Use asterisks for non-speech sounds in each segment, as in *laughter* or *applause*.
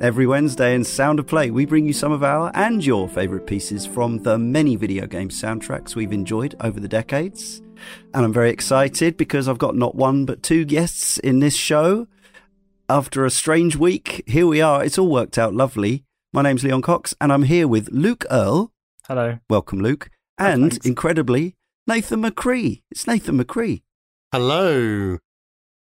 Every Wednesday in Sound of Play, we bring you some of our and your favourite pieces from the many video game soundtracks we've enjoyed over the decades. And I'm very excited because I've got not one but two guests in this show. After a strange week, here we are. It's all worked out lovely. My name's Leon Cox, and I'm here with Luke Earle. Hello. Welcome, Luke. And thanks. incredibly, Nathan McCree. It's Nathan McCree. Hello.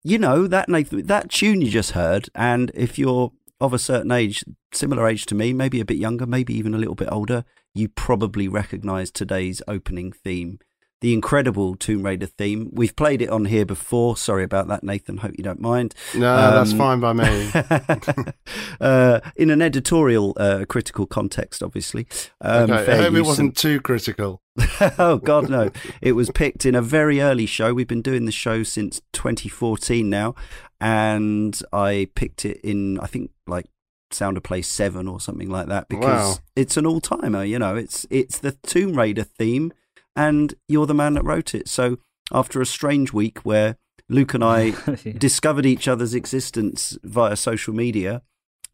you know that Nathan, that tune you just heard, and if you're of a certain age, similar age to me, maybe a bit younger, maybe even a little bit older, you probably recognise today's opening theme, the incredible Tomb Raider theme. We've played it on here before. Sorry about that, Nathan. Hope you don't mind. No, that's Um, fine by me. *laughs* uh, in an editorial, uh, critical context, obviously. Um, okay. I hope it wasn't too critical. *laughs* oh God, no! It was picked in a very early show. We've been doing the show since 2014 now, and I picked it in I think like Sound of Play seven or something like that because Wow. it's an all timer. You know, it's it's the Tomb Raider theme, and you're the man that wrote it. So after a strange week where Luke and I *laughs* discovered each other's existence via social media.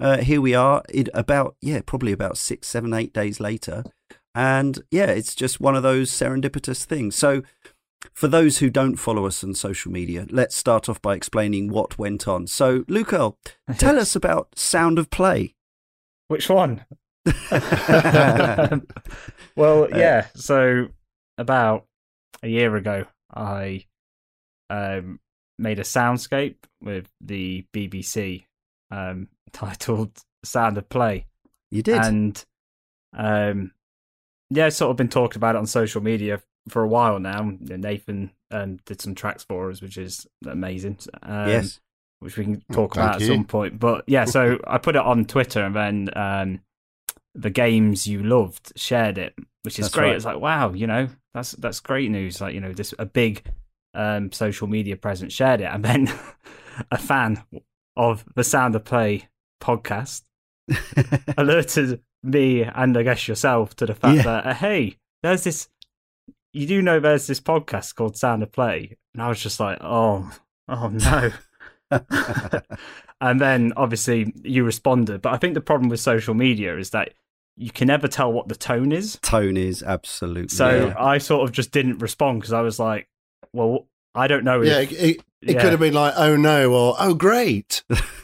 Uh, here we are, it, about yeah, probably about six, seven, eight days later, and yeah, it's just one of those serendipitous things. So, for those who don't follow us on social media, let's start off by explaining what went on. So, Luke Earle, tell *laughs* us about Sound of Play. Which one? *laughs* well, Uh, yeah. So about a year ago, I um, made a soundscape with the BBC um, *laughs* titled "Sound of Play," You did. and um, yeah, it's sort of been talking about it on social media for a while now. Nathan um, did some tracks for us, which is amazing. Um, yes. which we can talk Thank about at you. some point. But yeah, so *laughs* I put it on Twitter, and then um, the games you loved shared it, which is That's great. right. It's like wow, you know, that's that's great news. Like you know, this a big um, social media presence shared it, and then *laughs* a fan of the Sound of Play podcast *laughs* alerted me and I guess yourself to the fact Yeah. that uh, hey, there's this. You do know there's this podcast called Sound of Play, and I was just like, oh, oh no. *laughs* and then obviously you responded, but I think the problem with social media is that you can never tell what the tone is. Tone is absolutely. So yeah. I sort of just didn't respond because I was like, well, I don't know. Yeah, If, it, it, it could have been like, oh no, or oh great.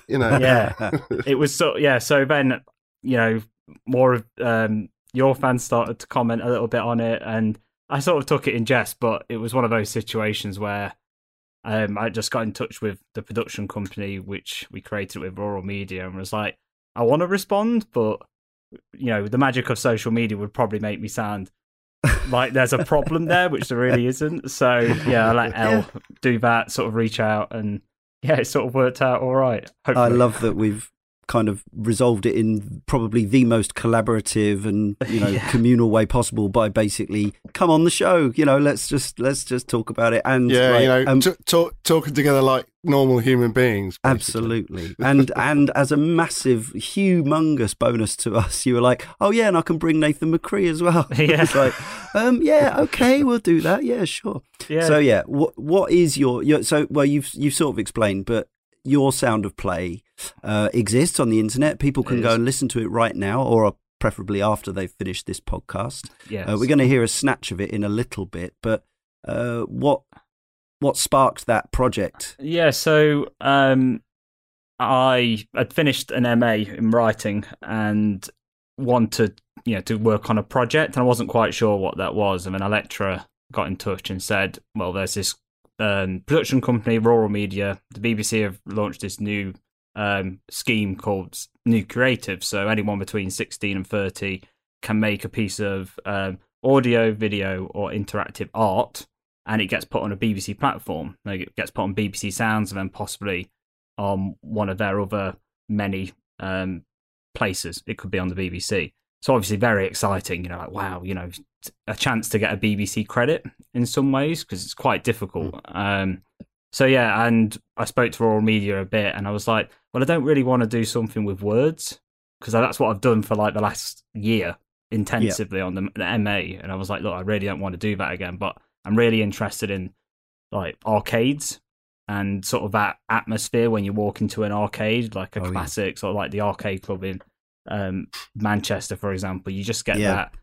You know. *laughs* Yeah. *laughs* it was so yeah. So then you know more of um, your fans started to comment a little bit on it, and I sort of took it in jest. But it was one of those situations where um, I just got in touch with the production company which we created with Rural Media, and was like, I want to respond, but you know the magic of social media would probably make me sound *laughs* like there's a problem there, which there really isn't. So yeah, I let *laughs* Elle do that, sort of reach out, and yeah, it sort of worked out all right. I love that we've kind of resolved it in probably the most collaborative and you know *laughs* Yeah. communal way possible by basically come on the show you know let's just let's just talk about it and Yeah, like, you know, um, t- talk, talking together like normal human beings. basically. Absolutely, and *laughs* and as a massive, humongous bonus to us, you were like, "Oh yeah, and I can bring Nathan McCree as well." *laughs* Yeah. it's like, um, yeah, okay, we'll do that. Yeah, sure. Yeah. So yeah, what what is your, your so well you've you've sort of explained, but your sound of play uh, exists on the internet. People can go and listen to it right now, or preferably after they've finished this podcast. yes. Uh, we're going to hear a snatch of it in a little bit, but uh, what what sparked that project? Yeah, so um, I had finished an MA in writing and wanted, you know, to work on a project, and I wasn't quite sure what that was. And then a lecturer got in touch and said, "Well, there's this um, production company, Rural Media. The BBC have launched this new um, scheme called New Creative. So anyone between 16 and 30 can make a piece of um, audio, video, or interactive art." and it gets put on a BBC platform. Like it gets put on BBC Sounds and then possibly on one of their other many um, places. It could be on the BBC. So obviously very exciting. You know, like wow, you know, a chance to get a BBC credit in some ways because it's quite difficult. Um, so yeah, and I spoke to Rural Media a bit, and I was like, well, I don't really want to do something with words because that's what I've done for like the last year intensively on the, the MA, and I was like, look, I really don't want to do that again, but I'm really interested in like arcades and sort of that atmosphere when you walk into an arcade, like a Oh, yeah. sort of like the arcade club in um, Manchester, for example. You just get Yeah. that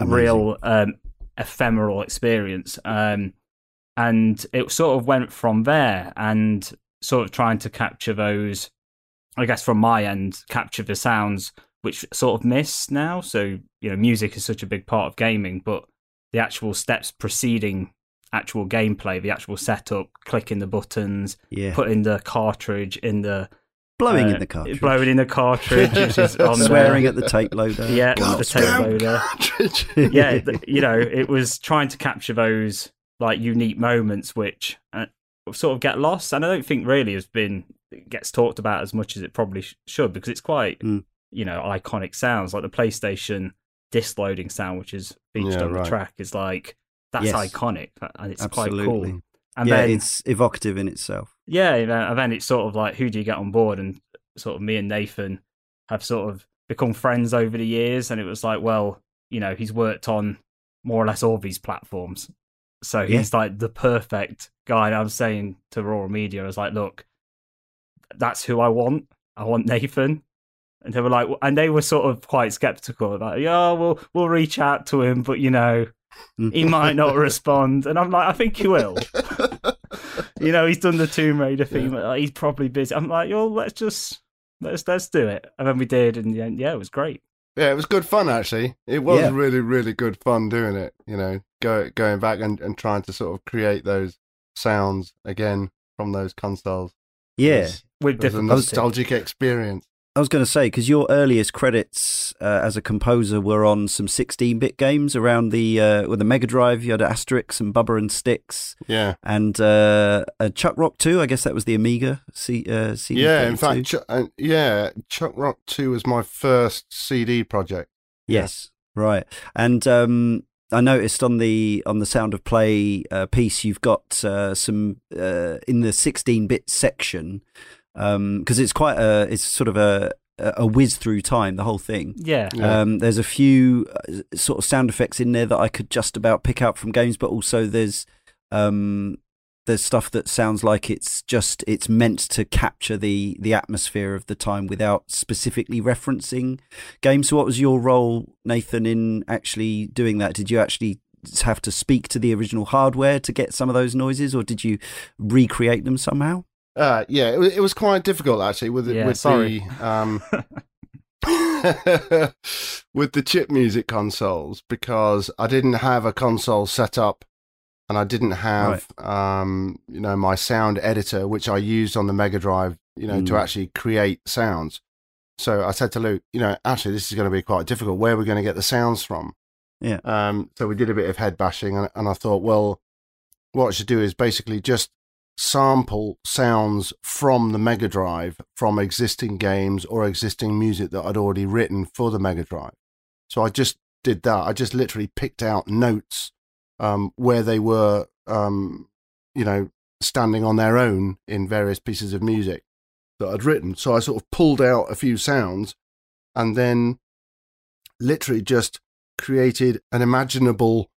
r- real um, ephemeral experience. Um, and it sort of went from there and sort of trying to capture those, I guess, from my end, capture the sounds which sort of miss now. So, you know, music is such a big part of gaming, but the actual steps preceding actual gameplay, the actual setup, clicking the buttons, Yeah, putting the cartridge in the blowing uh, in the cartridge, blowing in the cartridge, which is *laughs* on swearing there. at the tape loader. Yeah, God, the tape damn loader. cartridge. *laughs* *laughs* yeah, th- you know, it was trying to capture those like unique moments which uh, sort of get lost, and I don't think really has been gets talked about as much as it probably sh- should because it's quite Mm. you know iconic sounds like the PlayStation disc loading sound, which is featured Yeah, on the track, is like that's Yes. iconic and it's quite cool. And yeah, then it's evocative in itself. yeah, and then- it's sort of like who do you get on board, and sort of me and Nathan have sort of become friends over the years, and it was like, well, you know, he's worked on more or less all these platforms, so Yeah. he's like the perfect guy. And I was saying to Rural Media, I was like, look, that's who I want. I want Nathan. And they were like, and they were sort of quite skeptical, like, yeah, we'll we'll reach out to him, but you know, he might not mm. *laughs* respond. And I'm like, I think he will. *laughs* you know, he's done the Tomb Raider theme. like, he's probably busy. I'm like, yo, let's just let's let's do it. And then we did, and yeah, yeah, it was great. Yeah, it was good fun actually. It was Yeah. really, really good fun doing it. You know, go, going back and, and trying to sort of create those sounds again from those consoles. Yeah, It was- With it was a difficulty. nostalgic experience. I was going to say because your earliest credits uh, as a composer were on some 16-bit games around the uh, with the Mega Drive. You had Asterix and Bubba and Stix, Yeah, and uh, uh, Chuck Rock 2. I guess that was the Amiga. C, uh, CD yeah. In fact, Ch- uh, yeah, Chuck Rock Two was my first CD project. Yes, right. And um, I noticed on the on the sound of play uh, piece, you've got uh, some uh, in the 16-bit section because um, it's quite a it's sort of a a whiz through time the whole thing. Yeah. Yeah. Um, there's a few uh, sort of sound effects in there that I could just about pick out from games, but also there's um, there's stuff that sounds like it's just it's meant to capture the the atmosphere of the time without specifically referencing games. So, what was your role, Nathan, in actually doing that? Did you actually have to speak to the original hardware to get some of those noises, or did you recreate them somehow? Uh, yeah, it was, it was quite difficult actually with the, Yeah, with sorry. the um, *laughs* *laughs* with the chip music consoles because I didn't have a console set up and I didn't have um, you know my sound editor which I used on the Mega Drive you know to Mm. actually create sounds. So I said to Luke, you know, actually this is going to be quite difficult. Where are we going to get the sounds from? Yeah. Um, so we did a bit of head bashing, and, and I thought, well, what I should do is basically just sample sounds from the Mega Drive from existing games or existing music that I'd already written for the Mega Drive. So I just did that. I just literally picked out notes um, where they were, um, you know, standing on their own in various pieces of music that I'd written. So I sort of pulled out a few sounds and then literally just created an imaginable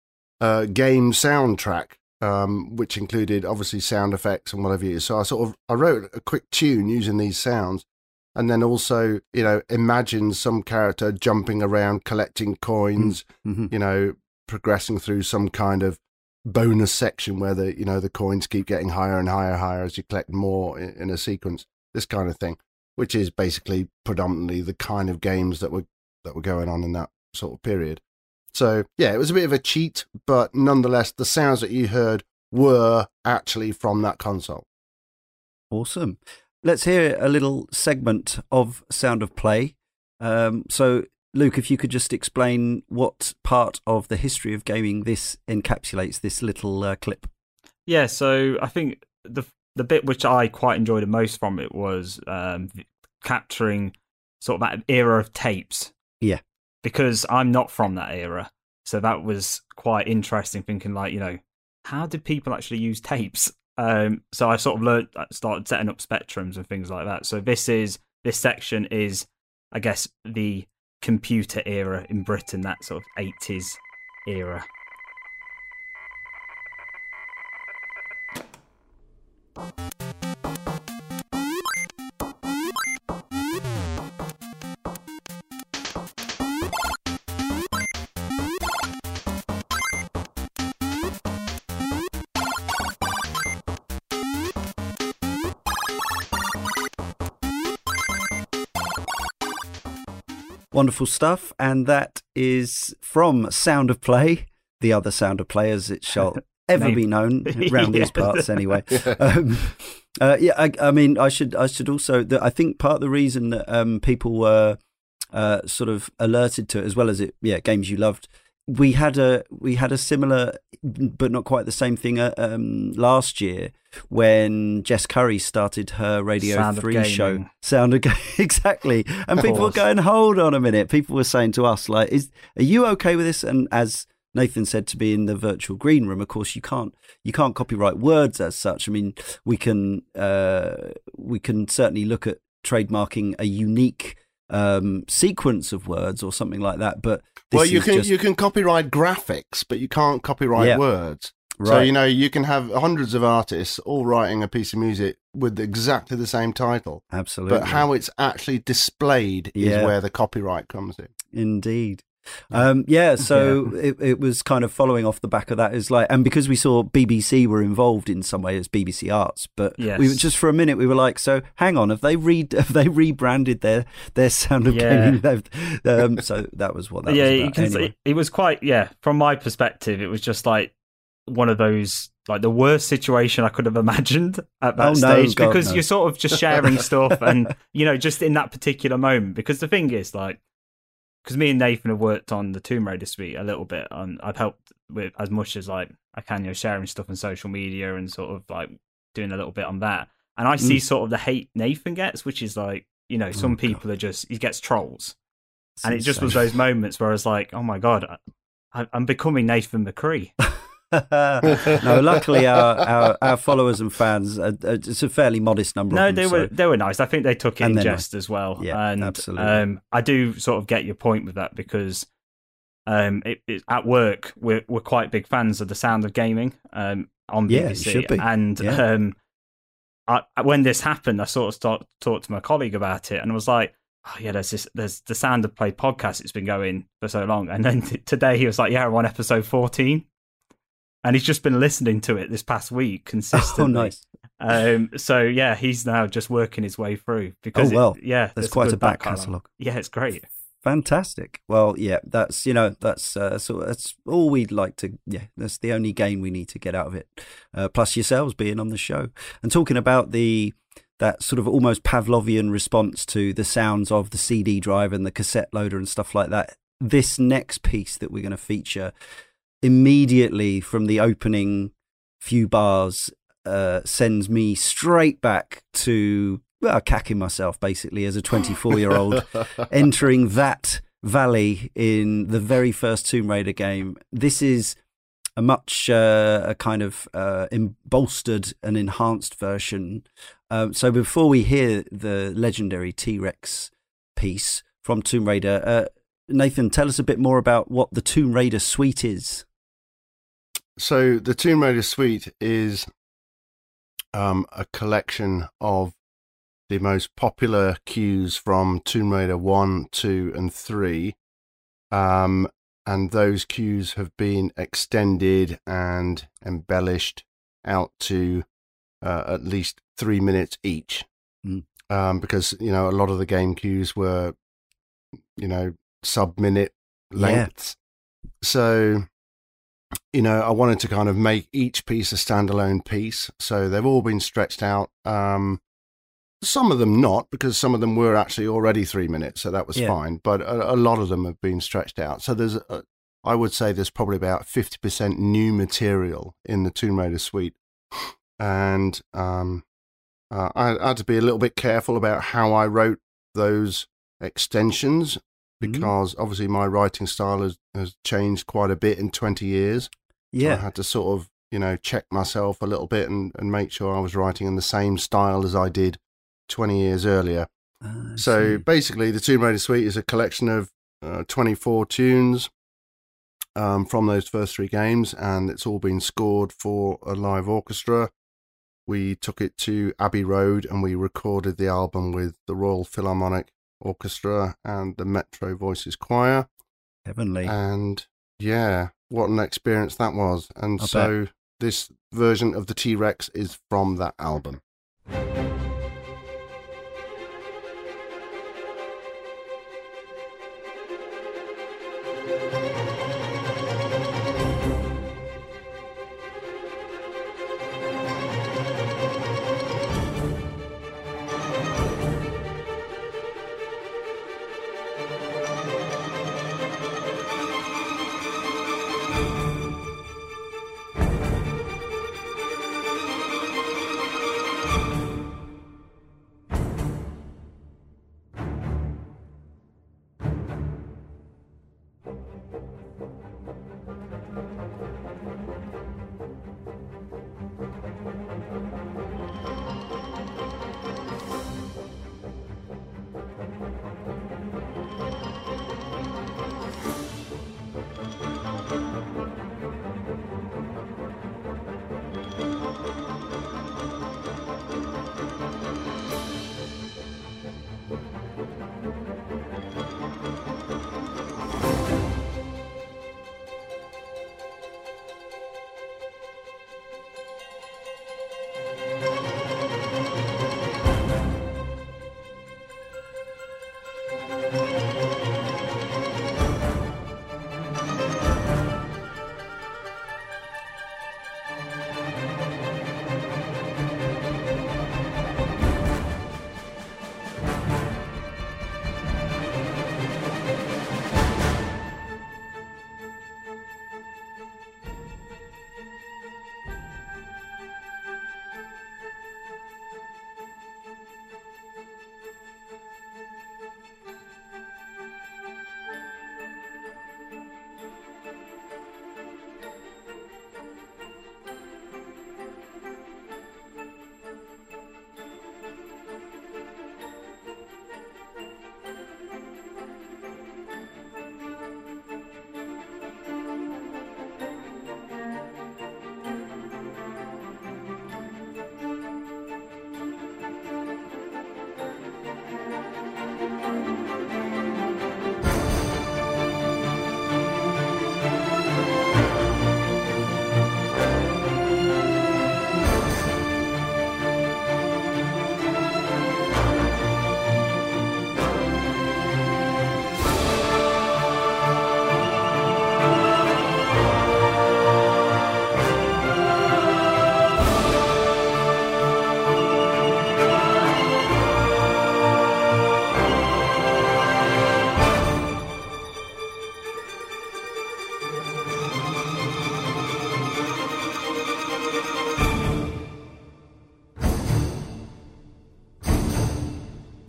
uh, game soundtrack, um, which included obviously sound effects and whatever is. So I sort of I wrote a quick tune using these sounds, and then also you know imagined some character jumping around collecting coins, hmm you know, progressing through some kind of bonus section where the you know the coins keep getting higher and higher, and higher as you collect more in, in a sequence. This kind of thing, which is basically predominantly the kind of games that were that were going on in that sort of period. So yeah, it was a bit of a cheat, but nonetheless, the sounds that you heard were actually from that console. Awesome. Let's hear a little segment of Sound of Play. Um, so, Luke, if you could just explain what part of the history of gaming this encapsulates, this little uh, clip. Yeah, so I think the the bit which I quite enjoyed the most from it was um, capturing sort of that era of tapes. Yeah. Because I'm not from that era, so that was quite interesting. Thinking like, you know, how did people actually use tapes? Um, so I sort of learned, started setting up spectrums and things like that. So this is this section is, I guess, the computer era in Britain, that sort of 80s era. Wonderful stuff. And that is from Sound of Play, the other Sound of Play as it shall *laughs* ever Name. be known *laughs* around these parts anyway. *laughs* um, uh, yeah, I, I mean, I should, I should also. The, I think part of the reason that um, people were uh, sort of alerted to it, as well as it, yeah, games you loved. We had a we had a similar, but not quite the same thing uh, um, last year when Jess Curry started her Radio Sound Three show. Sound of Ga- *laughs* exactly, and Of people were going, "Hold on a minute." People were saying to us, "Like, is are you okay with this?" And as Nathan said to be in the virtual green room. Of course, you can't you can't copyright words as such. I mean, we can uh, we can certainly look at trademarking a unique um, sequence of words or something like that. But this well, you is can just, you can copyright graphics, but you can't copyright Yeah. words. right. So you know you can have hundreds of artists all writing a piece of music with exactly the same title, absolutely, but how it's actually displayed Yeah. is where the copyright comes in. Indeed. Um, yeah, so It, it was kind of following off the back of that is like, and because we saw BBC were involved in some way as BBC Arts, but we were just for a minute we were like, so hang on, have they re *laughs* have they rebranded their their sound of Yeah. gaming? Um, so that was what that yeah, was you about. can anyway. see it was quite yeah. From my perspective, it was just like one of those like the worst situation I could have imagined at that Oh, no, stage God, because no. you're sort of just sharing stuff and *laughs* you know just in that particular moment. Because the thing is like because me and Nathan have worked on the Tomb Raider suite a little bit, and I've helped with as much as like I can, you know, sharing stuff on social media and sort of like doing a little bit on that. And I see sort of the hate Nathan gets, which is like you know some Mm. Oh, God. people are just he gets trolls. and it just was those moments where I was like, "Oh my god, I, am becoming Nathan McCree." *laughs* no, luckily our, our, our followers and fans, uh, it's a fairly modest number. No, them, they so. were they were nice. I think they took it and in jest as well. Yeah, and, absolutely. Um, I do sort of get your point with that because um, it, it, at work we're we're quite big fans of the sound of gaming um, on yeah, BBC, and yeah. um, I, when this happened, I sort of start, talked to my colleague about it, and I was like, "Oh yeah, there's this, there's the Sound of Play podcast. It's been going for so long." And then t- today he was like, "Yeah, we're on episode 14," and he's just been listening to it this past week consistently. Oh, nice. Um, so yeah, he's now just working his way through because oh well, it, yeah, there's quite a, a back catalogue. Yeah, it's great. Fantastic. Well, yeah, that's you know that's uh, so that's all we'd like to. Yeah, that's the only gain we need to get out of it. Uh, plus yourselves being on the show and talking about the that sort of almost Pavlovian response to the sounds of the CD drive and the cassette loader and stuff like that. This next piece that we're going to feature immediately from the opening few bars uh, sends me straight back to well, cacking myself basically as a 24 year old *laughs* entering that valley in the very first Tomb Raider game. This is a much uh, a kind of uh, bolstered and enhanced version. Um, so before we hear the legendary T Rex piece from Tomb Raider, uh, Nathan, tell us a bit more about what the Tomb Raider suite is. So the Tomb Raider suite is um, a collection of the most popular cues from Tomb Raider 1, 2, and 3. Um, and those cues have been extended and embellished out to uh, at least three minutes each. Mm. Um, because, you know, a lot of the game cues were, you know, sub minute lengths. Yeah. So, you know, I wanted to kind of make each piece a standalone piece. So they've all been stretched out. Um, some of them not, because some of them were actually already three minutes, so that was Yeah. fine. But a, a lot of them have been stretched out. So there's, a, I would say, there's probably about fifty percent new material in the Tomb Raider suite, and um, uh, I, I had to be a little bit careful about how I wrote those extensions Mhm. because obviously my writing style has, has changed quite a bit in twenty years. So I had to sort of, you know, check myself a little bit and, and make sure I was writing in the same style as I did 20 years earlier. Ah, So see. basically, the Tomb Raider Suite is a collection of uh, 24 tunes um, from those first three games, and it's all been scored for a live orchestra. We took it to Abbey Road and we recorded the album with the Royal Philharmonic Orchestra and the Metro Voices Choir. heavenly. And yeah, what an experience that was. And I so this version of the T Rex is from that album.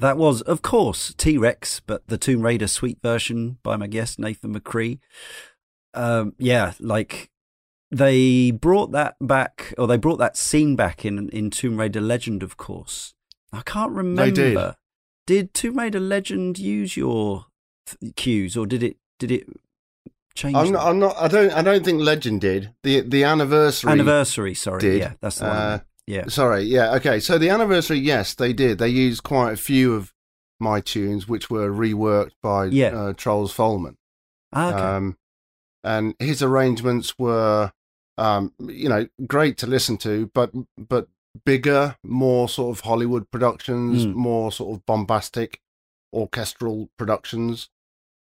That was, of course, T Rex, but the Tomb Raider Suite version by my guest Nathan McCree. Um, yeah, like they brought that back, or they brought that scene back in in Tomb Raider Legend, of course. I can't remember. They did. Did Tomb Raider Legend use your th- cues, or did it? Did it change? I'm not, I'm not. I don't. I don't think Legend did the the anniversary. Anniversary, sorry. did. Yeah, that's the one. Uh. Yeah. Sorry. Yeah. Okay. So the anniversary, yes, they did. They used quite a few of my tunes, which were reworked by Yeah. uh, Troels Folmann. Ah, okay. Um, and his arrangements were, um, you know, great to listen to, but but bigger, more sort of Hollywood productions, Mm. more sort of bombastic orchestral productions.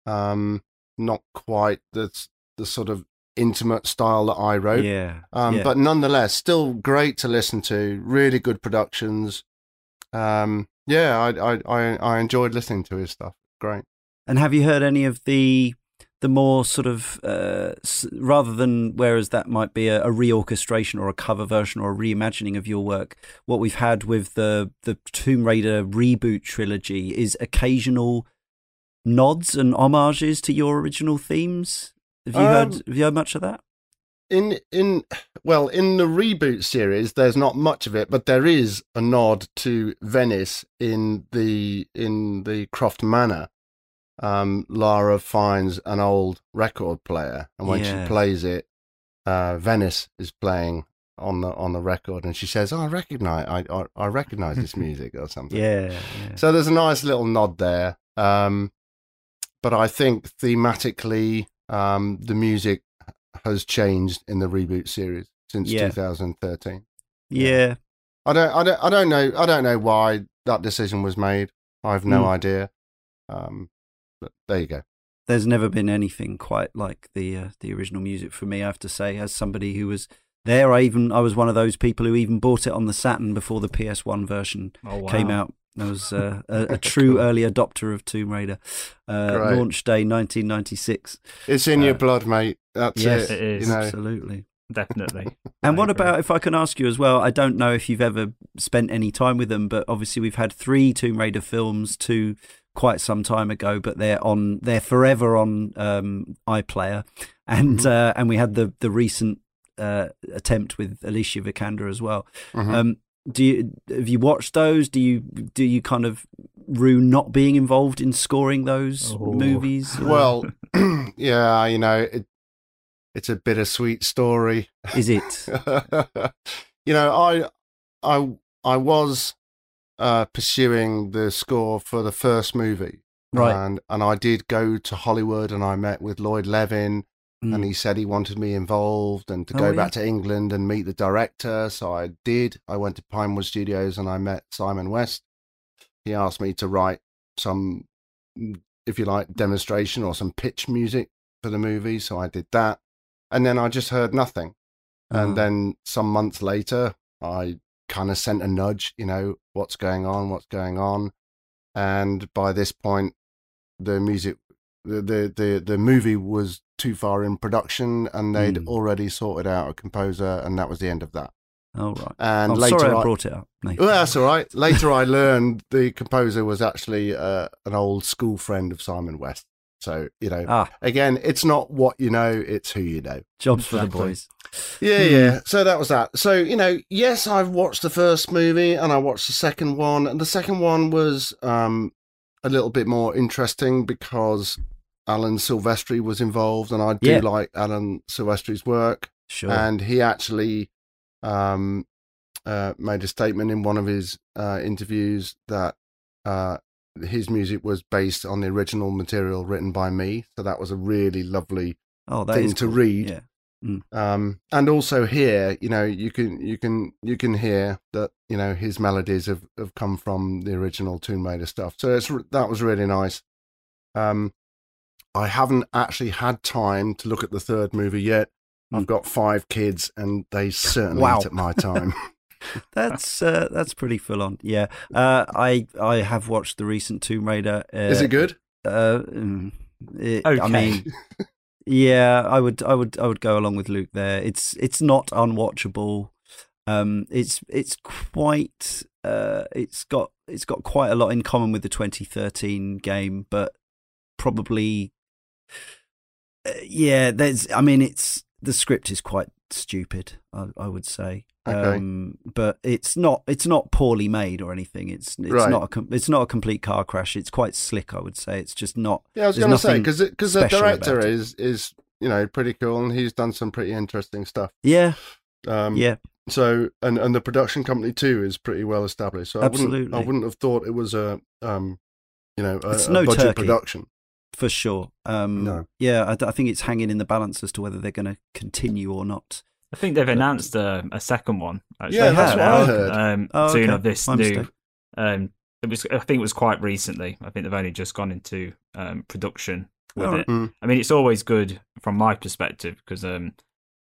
Um, not quite the the sort of intimate style that I wrote. yeah. Um, yeah. But nonetheless, still great to listen to. Really good productions. Um, yeah, I, I I I enjoyed listening to his stuff. Great. And have you heard any of the the more sort of uh, s- rather than whereas that might be a, a reorchestration or a cover version or a reimagining of your work, what we've had with the the Tomb Raider reboot trilogy is occasional nods and homages to your original themes. Have you heard? Um, Have you heard much of that? in in well in the reboot series there's not much of it but there is a nod to venice in the in the croft manor um lara finds an old record player and when Yeah. she plays it uh venice is playing on the on the record and she says oh, i recognize i i, I recognize this *laughs* music or something Yeah. yeah. so there's a nice little nod there. Um, but I think thematically, um, the music has changed in the reboot series since Yeah. 2013. yeah. I don't, I don't, I don't know, I don't know why that decision was made. I have no Mm. idea. Um, but there you go. there's never been anything quite like the uh, the original music for me. I have to say, as somebody who was there, I even I was one of those people who even bought it on the Saturn before the PS1 version Oh, wow. came out. I was uh, *laughs* a, a true Cool. early adopter of Tomb Raider. Uh, launch day 1996. It's in your Uh, blood, mate. That's yes, it. it is. You know, Absolutely. Definitely. *laughs* And I what agree. about if I can ask you as well? I don't know if you've ever spent any time with them, but obviously we've had three Tomb Raider films, two quite some time ago, but they're on they're forever on um, iPlayer, and Mhm. uh, and we had the the recent uh, attempt with Alicia Vikander as well. Mhm. Um, do you have you watched those? Do you do you kind of rue not being involved in scoring those Oh. movies? *laughs* well, *laughs* *clears throat* yeah, you know, it, it's a bittersweet story. is it? *laughs* you know, I, I, I was uh, pursuing the score for the first movie, Right. And and I did go to Hollywood, and I met with Lloyd Levin, Mm. and he said he wanted me involved and to Oh, go yeah. back to England and meet the director. So I did. I went to Pinewood Studios and I met Simon West. He asked me to write some, if you like, demonstration or some pitch music for the movie. So I did that, and then I just heard nothing. Oh. And then some months later, I kind of sent a nudge, you know, what's going on, what's going on. And by this point, the music, the, the, the, the movie was too far in production and they'd Mm. already sorted out a composer, and that was the end of that. oh right. And Oh, later, sorry, I I, brought it up. Nathan. well, that's all right. Later, I learned the composer was actually uh, an old school friend of Simon West. So, you know, Ah, again, it's not what you know, it's who you know. jobs for the boys. Yeah, Hmm. yeah. So that was that. So, you know, yes, I've watched the first movie and I watched the second one. And the second one was um, a little bit more interesting because Alan Silvestri was involved. And I do Yeah. like Alan Silvestri's work. Sure. And he actually um, uh, made a statement in one of his uh, interviews that uh, his music was based on the original material written by me. So that was a really lovely oh, thing to cool. read. Yeah. um, and also here, you know, you can you can you can hear that you know his melodies have, have come from the original Tomb Raider stuff. So it's that was really nice. Um, I haven't actually had time to look at the third movie yet. Hmm. I've got five kids, and they certainly Wow. eat at my time. *laughs* That's uh, that's pretty full on. Yeah. Uh, I I have watched the recent Tomb Raider. Uh, Is it good? Uh, mm, it- I Okay. mean, yeah, I would I would I would go along with Luke there. It's it's not unwatchable. Um, it's it's quite uh, it's got it's got quite a lot in common with the 2013 game, but probably uh, yeah. There's I mean it's the script is quite stupid. I, I would say. Okay. Um, but it's not it's not poorly made or anything. It's it's Right. not a com- it's not a complete car crash. It's quite slick. I would say it's just not. Yeah, I was going to say because because the director is is you know pretty cool and he's done some pretty interesting stuff. Yeah, Um, yeah, So and and the production company too is pretty well established. So I wouldn't I wouldn't have thought it was a um you know a, It's a no budget turkey. production. For sure. Um, No. Yeah, I, I think it's hanging in the balance as to whether they're going to continue or not. I think they've announced a, a second one. Actually. Yeah, that's what I heard. Um, Oh, soon okay. of this My new. Um, it was. I think it was quite recently. I think they've only just gone into um, production with Alright. it. Mm. I mean, it's always good from my perspective because um,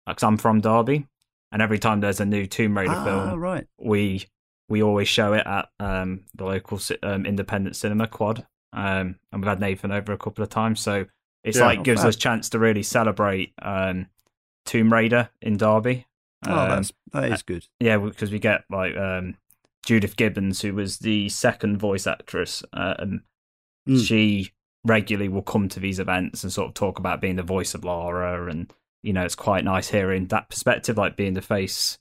because I'm from Derby, and every time there's a new Tomb Raider Ah, film, right. we we always show it at um, the local um, independent cinema quad, um, and we've had Nathan over a couple of times, so it's Yeah. like gives Oh, us chance to really celebrate um, Tomb Raider in Derby. Oh, Um, that's that is good. yeah, because we get like um, Judith Gibbins, who was the second voice actress, uh, and Mm. she regularly will come to these events and sort of talk about being the voice of Lara, and you know, it's quite nice hearing that perspective, like being the face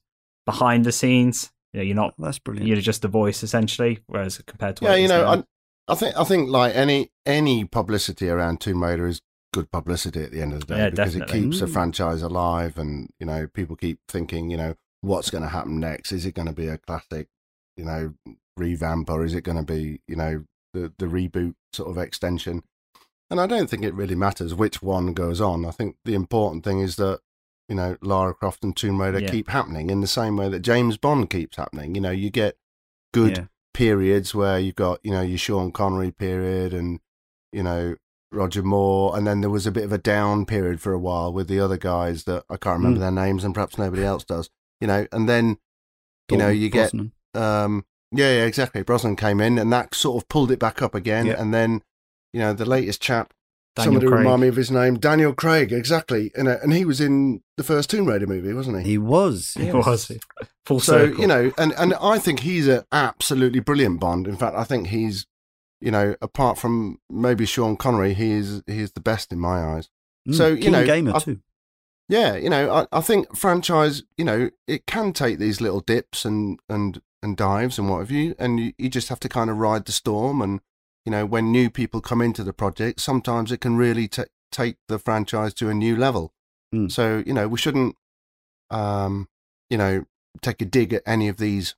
behind the scenes. You know, you're not That's brilliant. you're just the voice essentially, whereas compared to Yeah, you know, now- I, think I think like any any publicity around Tomb Raider is good publicity at the end of the day Yeah, because definitely. it keeps the Mm. franchise alive, and you know people keep thinking, you know, what's going to happen next? Is it going to be a classic, you know, revamp, or is it going to be, you know, the the reboot sort of extension? And I don't think it really matters which one goes on. I think the important thing is that you know Lara Croft and Tomb Raider Yeah. keep happening in the same way that James Bond keeps happening. You know, you get good Yeah. Periods where you've got you know your Sean Connery period and you know Roger Moore, and then there was a bit of a down period for a while with the other guys that I can't remember Mm. their names, and perhaps nobody else does. You know, and then you know you get um yeah yeah exactly Brosnan came in and that sort of pulled it back up again, Yeah. and then you know the latest chap. Daniel somebody Craig. remind me of his name, Daniel Craig, exactly, and uh, and he was in the first Tomb Raider movie, wasn't he? He was. He yes. was full so circle. you know and and i think he's an absolutely brilliant bond in fact i think he's you know apart from maybe sean connery he is he is the best in my eyes Mm, So, you keen know, gamer I- too. yeah you know i, I think franchise you know it can take these little dips and and and dives and what have you and you, you just have to kind of ride the storm and you know when new people come into the project sometimes it can really ta take the franchise to a new level Mm. so you know we shouldn't um you know take a dig at any of these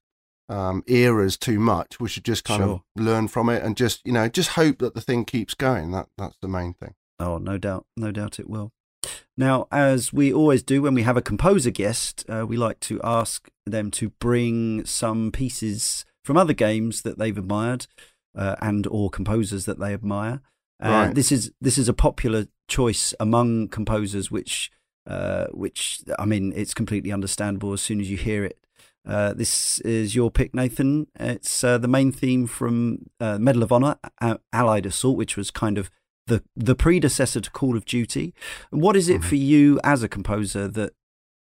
um eras too much we should just kind Sure. of learn from it and just you know just hope that the thing keeps going that that's the main thing Oh, no doubt, no doubt it will. Now, as we always do when we have a composer guest, uh, we like to ask them to bring some pieces from other games that they've admired uh, and or composers that they admire. Uh, Right. This is this is a popular choice among composers, which uh, which I mean, it's completely understandable as soon as you hear it. Uh, this is your pick, Nathan. It's uh, the main theme from uh, Medal of Honor, Allied Assault, which was kind of the the predecessor to Call of Duty. What is it Mhm. for you as a composer that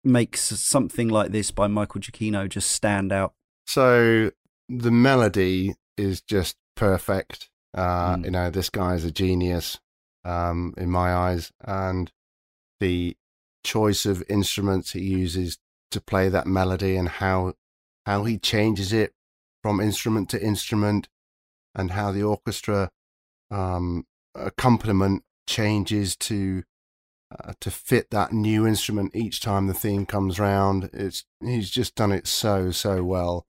makes something like this by Michael Giacchino just stand out? So the melody is just perfect. Uh, Mm. You know, this guy is a genius um, in my eyes, and the choice of instruments he uses to play that melody and how how he changes it from instrument to instrument, and how the orchestra um, accompaniment changes to uh, to fit that new instrument each time the theme comes round. It's he's just done it so so well,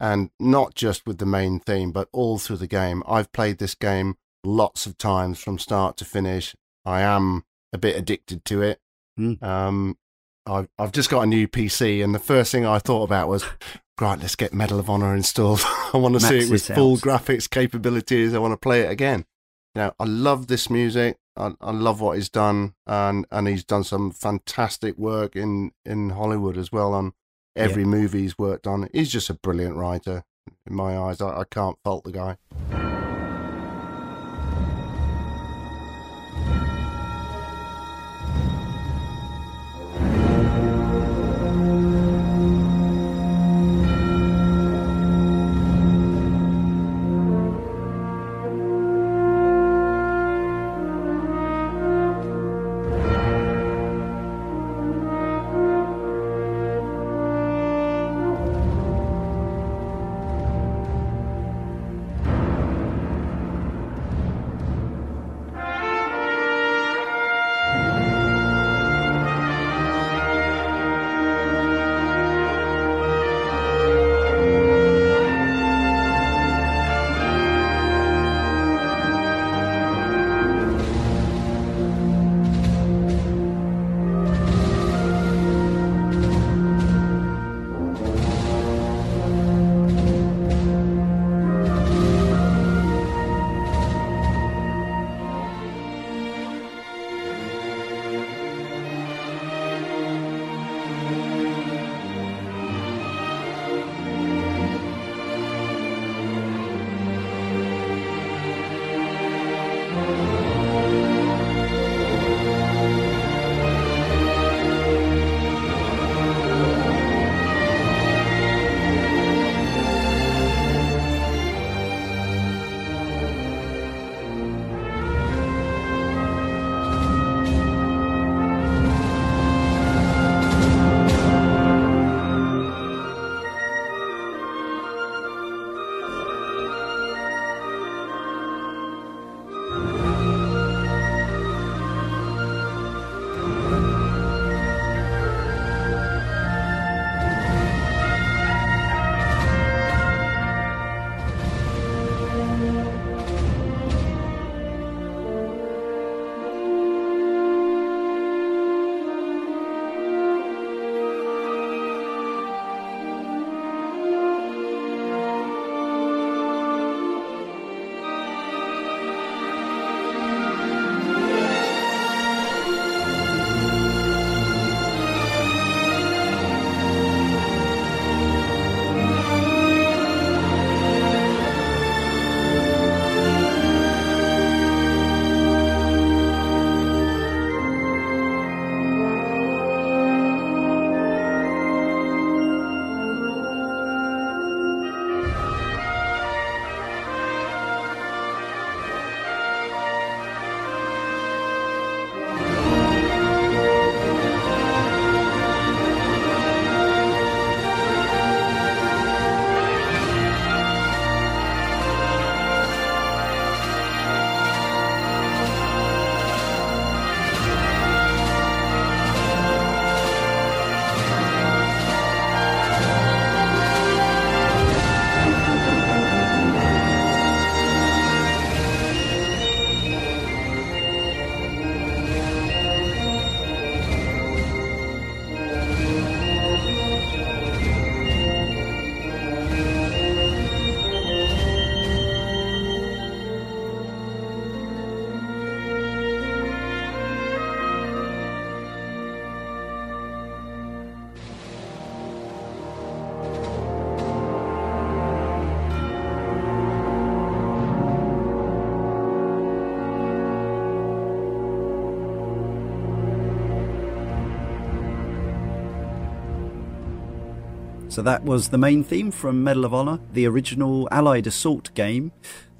and not just with the main theme, but all through the game. I've played this game lots of times from start to finish. I am a bit addicted to it. Mm. Um, I've I've just got a new PC, and the first thing I thought about was, *laughs* right, let's get Medal of Honor installed. *laughs* I want to see it with it full out. graphics capabilities. I want to play it again. Now, I love this music. I, I love what he's done, and and he's done some fantastic work in in Hollywood as well on every movie he's worked on. He's just a brilliant writer in my eyes. I, I can't fault the guy. So that was the main theme from Medal of Honor, the original Allied Assault game,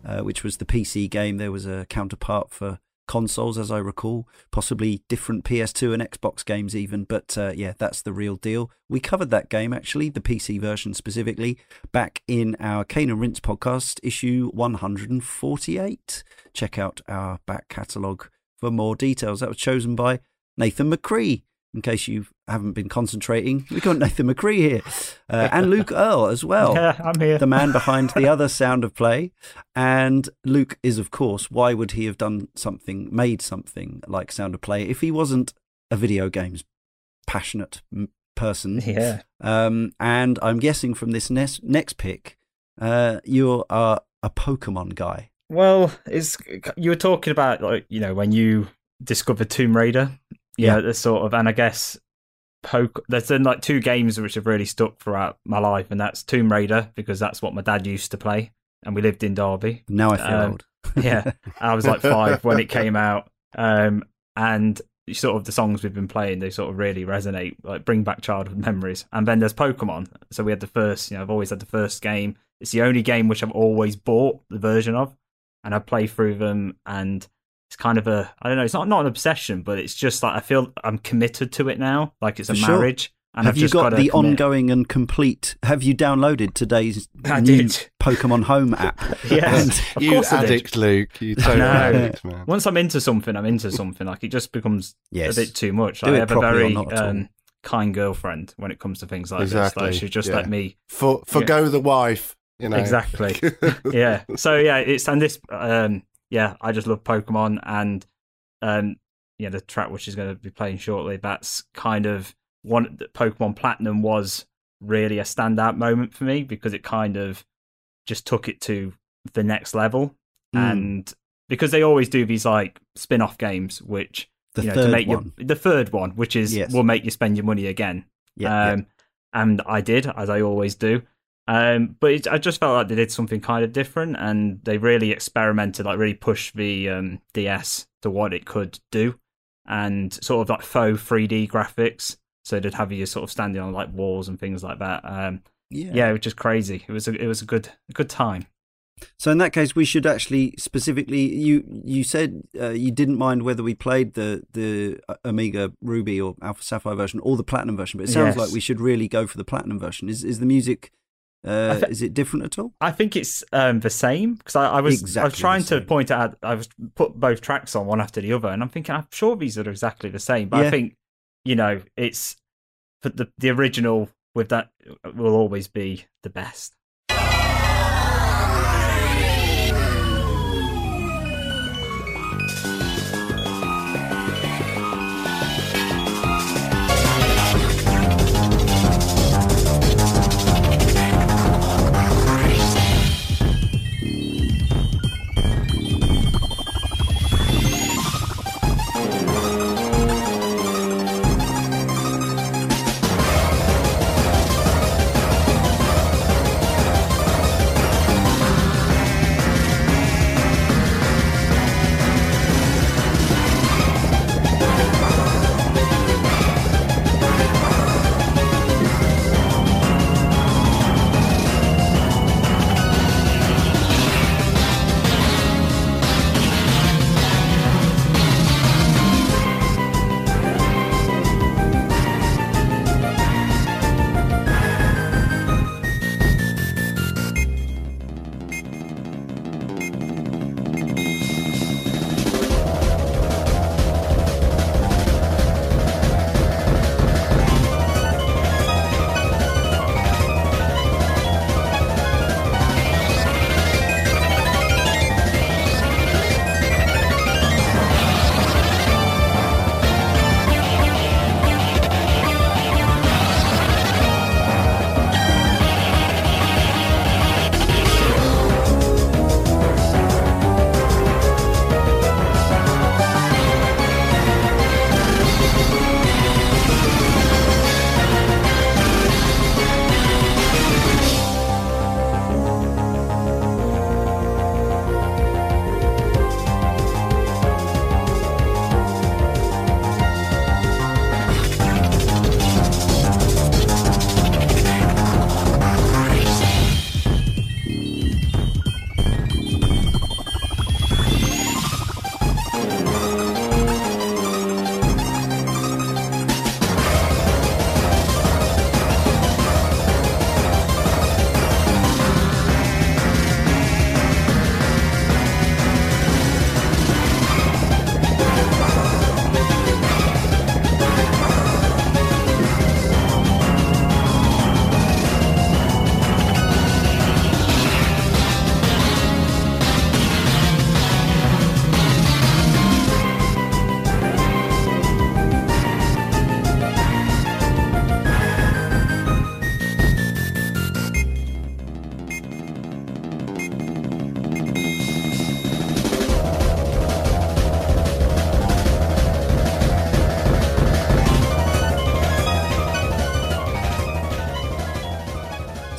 uh, which was the PC game. There was a counterpart for consoles, as I recall, possibly different PS2 and Xbox games, even. But uh, yeah, that's the real deal. We covered that game, actually, the PC version specifically, back in our Cane and Rinse podcast, issue 148. Check out our back catalogue for more details. That was chosen by Nathan McCree in case you haven't been concentrating. We've got Nathan McCree here uh, and Luke Earle as well. Yeah, I'm here. The man behind the *laughs* other sound of play. And Luke is, of course, why would he have done something, made something like sound of play if he wasn't a video games passionate person? Yeah. Um, and I'm guessing from this next, next pick, uh, you are a Pokemon guy. Well, it's you were talking about like you know when you discovered Tomb Raider yeah, yeah. the sort of, and I guess poke. There's been like two games which have really stuck throughout my life, and that's Tomb Raider because that's what my dad used to play, and we lived in Derby. Now I feel um, old. *laughs* yeah, I was like five when it came out, um, and sort of the songs we've been playing, they sort of really resonate, like bring back childhood memories. And then there's Pokemon. So we had the first, you know, I've always had the first game. It's the only game which I've always bought the version of, and I play through them and it's kind of a I don't know. It's not not an obsession, but it's just like I feel I'm committed to it now. Like it's a For marriage. And have I've you got the commit. ongoing and complete? Have you downloaded today's *laughs* I new did. Pokemon Home app? *laughs* yes, of you course addict, Luke. You *laughs* totally no. addict, man. Once I'm into something, I'm into something. Like it just becomes yes. a bit too much. Like, I have a very um, kind girlfriend when it comes to things like exactly. this. Like she just yeah. let me for forgo yeah. the wife. You know exactly. yeah. So yeah, it's and this um yeah, I just love Pokemon and um yeah, the track which is going to be playing shortly, that's kind of one Pokemon Platinum was really a standout moment for me because it kind of just took it to the next level mm. and because they always do these like spin-off games which the you know, third to make one. the third one which is yes. will make you spend your money again yeah, um, yeah. and I did as I always do um, but it, I just felt like they did something kind of different, and they really experimented, like really pushed the um, DS to what it could do, and sort of like faux 3D graphics. So they'd have you sort of standing on like walls and things like that. Um, yeah, yeah, which is crazy. It was a, it was a good a good time. So in that case, we should actually specifically you you said uh, you didn't mind whether we played the the Omega Ruby or Alpha Sapphire version or the Platinum version, but it sounds yes. like we should really go for the Platinum version. Is is the music uh, th- is it different at all? I think it's um, the same because I, I, was exactly I was trying to point out I was put both tracks on one after the other, and I'm thinking I'm sure these are exactly the same, but yeah. I think you know it's the the original with that will always be the best.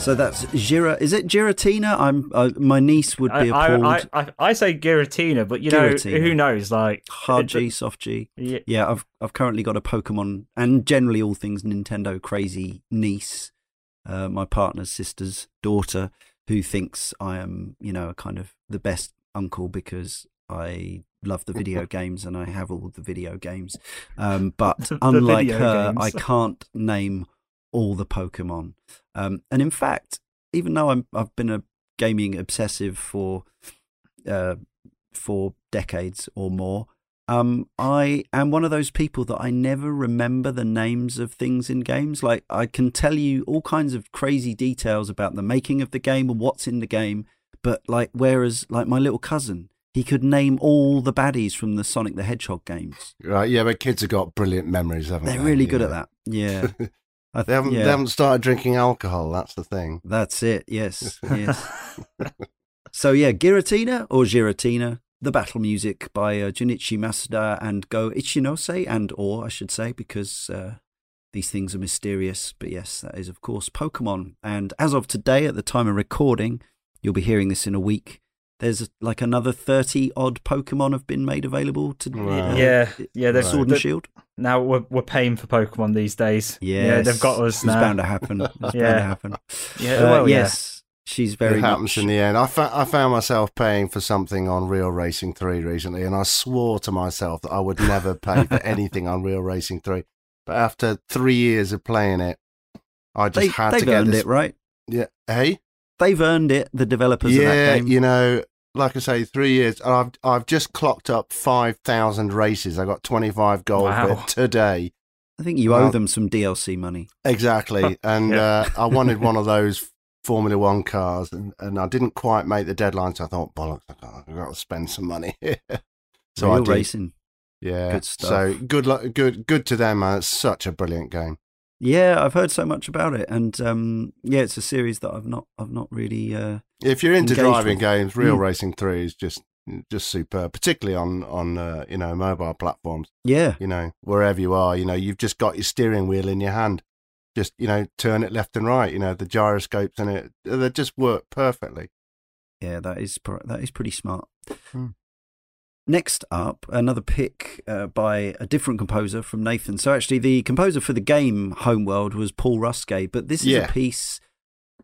So that's Gira. Is it Giratina? I'm. Uh, my niece would be appalled. I, I, I say Giratina, but you know who knows? Like Hard it- G, soft G. Yeah, Yeah, I've I've currently got a Pokemon and generally all things Nintendo crazy niece, uh, my partner's sister's daughter, who thinks I am, you know, a kind of the best uncle because I love the video *laughs* games and I have all the video games. *laughs* Um, but unlike her, I can't name all the Pokemon. Um, and in fact, even though I'm I've been a gaming obsessive for uh, for decades or more. Um, I am one of those people that I never remember the names of things in games. Like I can tell you all kinds of crazy details about the making of the game and what's in the game, but like whereas like my little cousin, he could name all the baddies from the Sonic the Hedgehog games. Right, yeah, but kids have got brilliant memories, haven't they? They're really You good at that. Yeah, *laughs* I, They haven't, yeah, they haven't started drinking alcohol. That's the thing. That's it. Yes, *laughs* yes. So yeah, Giratina or Giratina, the battle music by uh, Junichi Masuda and Go Ichinose and or I should say because uh, these things are mysterious. But yes, that is of course Pokemon. And as of today, at the time of recording, you'll be hearing this in a week. There's like another thirty odd Pokemon have been made available to Wow. uh, yeah, yeah. There's Sword and the- Shield. Now we're we're paying for Pokemon these days. Yes. yeah, they've got us It's now. bound to happen. It's *laughs* bound Yeah. to happen. Yeah, Uh, well, yeah. yes, she's very it happens much. in the end. I, fa- I found myself paying for something on Real Racing 3 recently, and I swore to myself that I would never pay for *laughs* anything on Real Racing 3. But after three years of playing it, I just they, had to get this. it, right? Yeah, hey, They've earned it. The developers of that yeah, you know, like I say, three years. and I've I've just clocked up five thousand races. I got twenty five gold Wow. today. I think you Well- owe them some DLC money. Exactly, and Yeah. uh, I wanted *laughs* one of those Formula One cars, and, and I didn't quite make the deadline, so I thought, bollocks, I got, I've got to spend some money. *laughs* so I Real did. racing. Yeah, Good stuff. So good, luck, good, good to them, man. It's such a brilliant game. Yeah, I've heard so much about it, and um, yeah, it's a series that I've not, I've not really. Uh, If you're into driving with. games, Real Mm. Racing Three is just just superb, particularly on on uh, you know mobile platforms. yeah, You know wherever you are, you know you've just got your steering wheel in your hand. Just you know turn it left and right. You know the gyroscopes and it, they just work perfectly. yeah, that is that is pretty smart. Hmm. Next up, another pick uh, by a different composer from Nathan. So actually, the composer for the game Homeworld was Paul Ruskay, but this is Yeah. a piece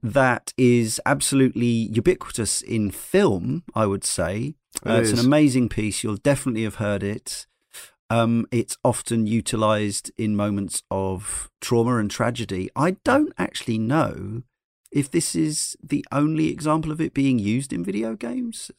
that is absolutely ubiquitous in film. I would say It Uh, it's an amazing piece. You'll definitely have heard it. Um, it's often utilized in moments of trauma and tragedy. I don't actually know if this is the only example of it being used in video games.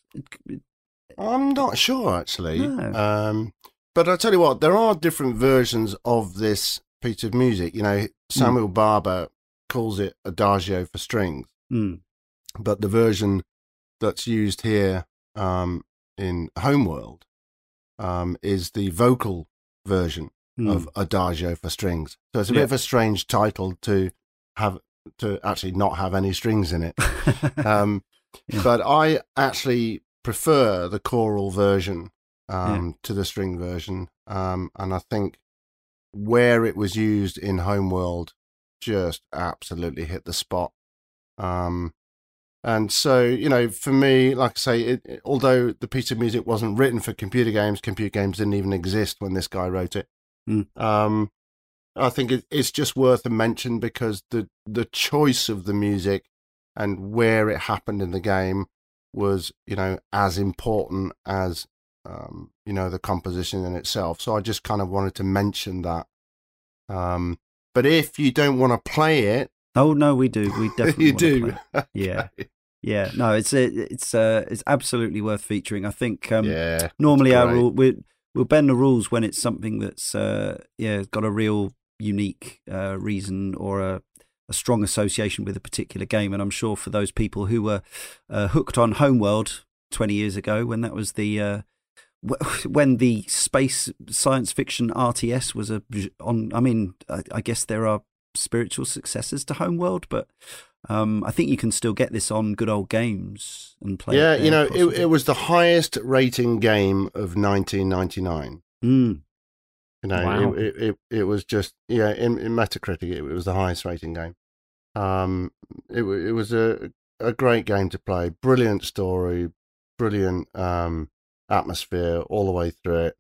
I'm not sure actually. No. Um, but I tell you what, there are different versions of this piece of music. You know, Samuel Barber calls it adagio for strings, Hmm. but the version that's used here um, in Homeworld um, is the vocal version Hmm. of adagio for strings. So it's a Yeah. bit of a strange title to have to actually not have any strings in it. *laughs* Um, Yeah. But I actually prefer the choral version um, to the string version, um, and I think where it was used in Homeworld just absolutely hit the spot. Um, and so, you know, for me, like I say, it, it- although the piece of music wasn't written for computer games, computer games didn't even exist when this guy wrote it. Mm. Um, I think it, it's just worth a mention because the the choice of the music and where it happened in the game was, you know, as important as um, you know the composition in itself. So I just kind of wanted to mention that. Um, but if you don't want to play it, oh no, we do. We *laughs* definitely you do. play. Yeah. *laughs* Yeah, no, it's it's uh, it's absolutely worth featuring. I think um, yeah. normally our rule we we'll bend the rules when it's something that's uh, yeah got a real unique uh, reason or a, a strong association with a particular game. And I'm sure for those people who were uh, hooked on Homeworld 20 years ago, when that was the uh, *laughs* when the space science fiction RTS was a on. I mean, I, I guess there are spiritual successors to Homeworld, but. Um, I think you can still get this on good old games and play. Yeah, there, you know, it, it was the highest rating game of 1999. Mm. You know, Wow. it, it, it, it was just, yeah, in, in Metacritic, it was the highest rating game. Um, it it was a a great game to play. Brilliant story, brilliant um, atmosphere all the way through it.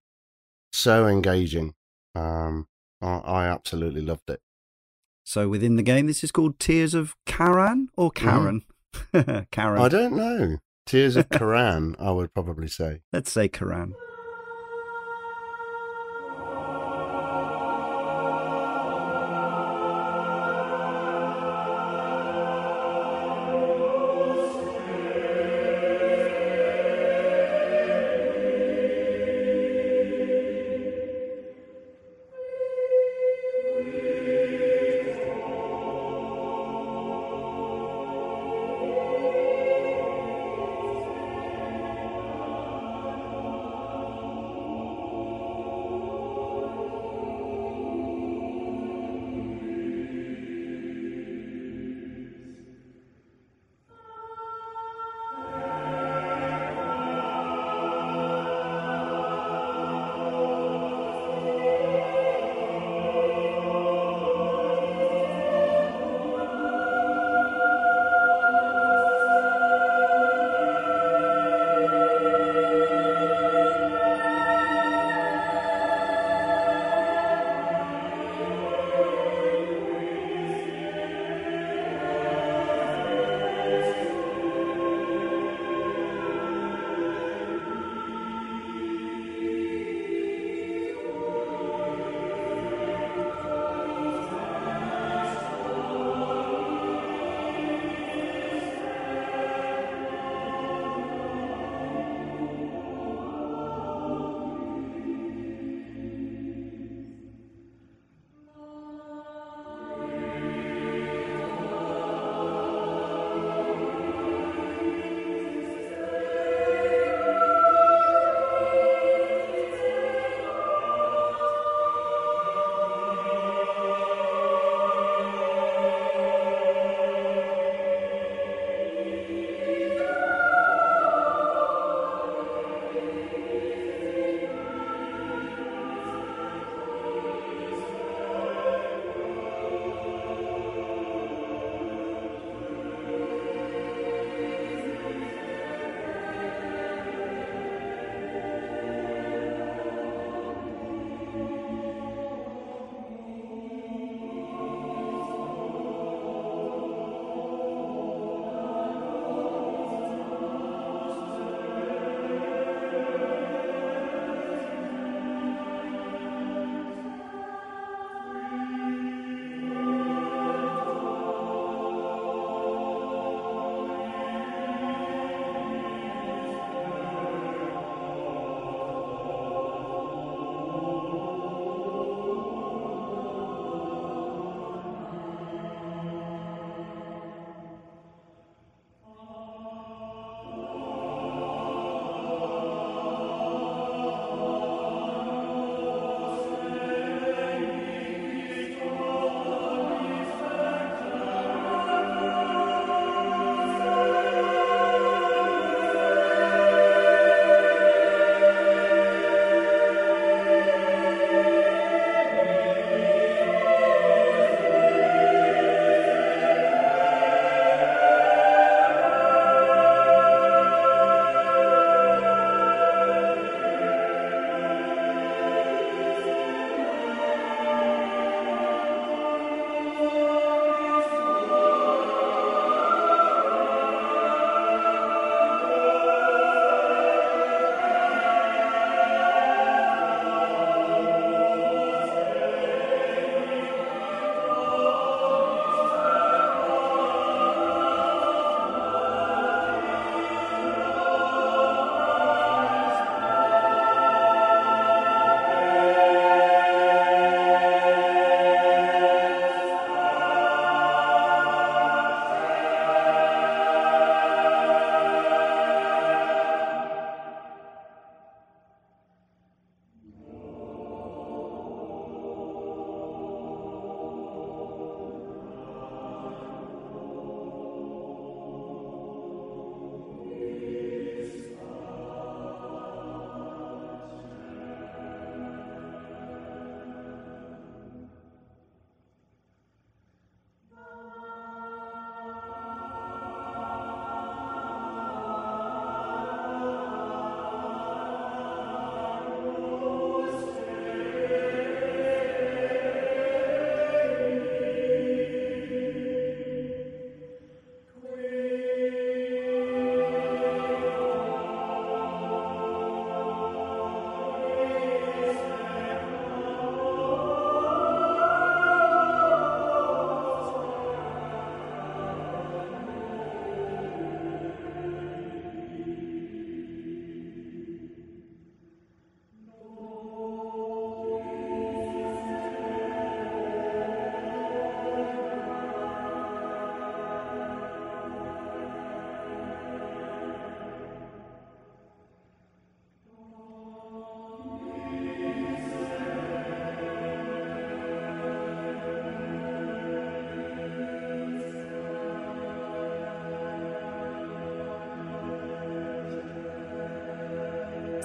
So engaging. Um, I, I absolutely loved it. So within the game, this is called Tears of Karan or Mm-hmm. Karen? *laughs* Karen. I don't know. Tears of *laughs* Karan, I would probably say. Let's say Karan.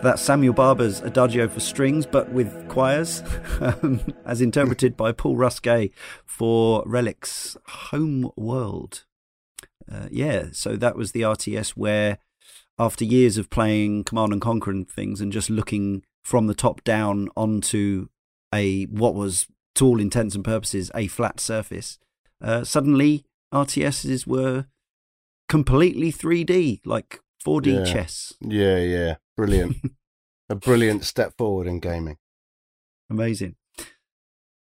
That's Samuel Barber's Adagio for strings, but with choirs, *laughs* um, as interpreted by Paul Ruskay for Relic's Homeworld. Uh, yeah, so that was the RTS where, after years of playing Command and Conquer and things, and just looking from the top down onto a what was, to all intents and purposes, a flat surface, uh, suddenly RTSs were completely 3D, like 4D Yeah. chess. Yeah, yeah. Brilliant. *laughs* a brilliant step forward in gaming. Amazing.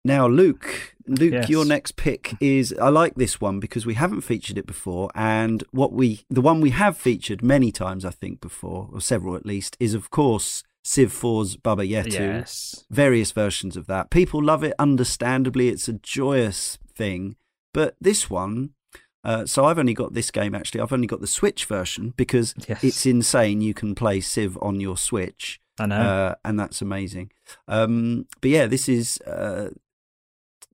Now, Luke, Luke, Yes. your next pick is I like this one because we haven't featured it before, and what we the one we have featured many times, I think, before or several at least, is of course Civ 4's Baba Yetu. Yes. Various versions of that. People love it. Understandably, it's a joyous thing, but this one. Uh, so I've only got this game actually. I've only got the Switch version because Yes. it's insane. You can play Civ on your Switch I know. uh, and that's amazing. Um, but yeah, this is uh,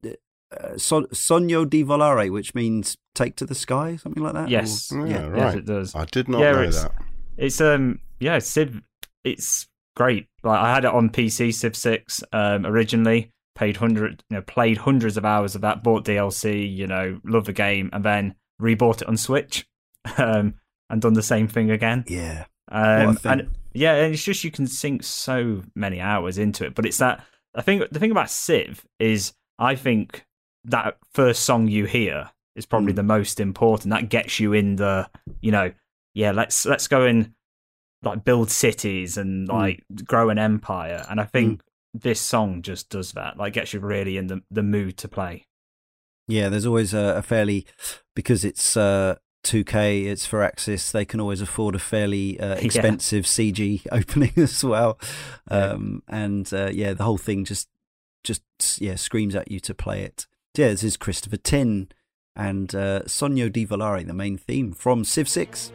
uh, Son- Sogno di Volare, which means take to the sky, something like that. yes. Yeah, Yeah. Yes, right. it does. I did not Yeah, know it's- that. It's um yeah, Civ it's great. Like I had it on PC Civ 6 um originally, paid hundred you know, played hundreds of hours of that, bought DLC, you know, love the game and then rebought it on Switch. *laughs* Um and done the same thing again. yeah, Um and yeah, and it's just you can sink so many hours into it. But it's that I think the thing about Civ is I think that first song you hear is probably Mm. the most important. That gets you in the you know, yeah, let's let's go and like build cities and Mm. like grow an empire. And I think this song just does that. Like gets you really in the the mood to play. yeah. There's always a, a fairly because it's uh, 2K, it's Firaxis. They can always afford a fairly uh, *laughs* Yeah. expensive CG *laughs* opening as well. Yeah. Um, and uh, yeah, the whole thing just just yeah screams at you to play it. Yeah, this is Christopher Tin and uh, Sogno di Volare, the main theme from Civ 6.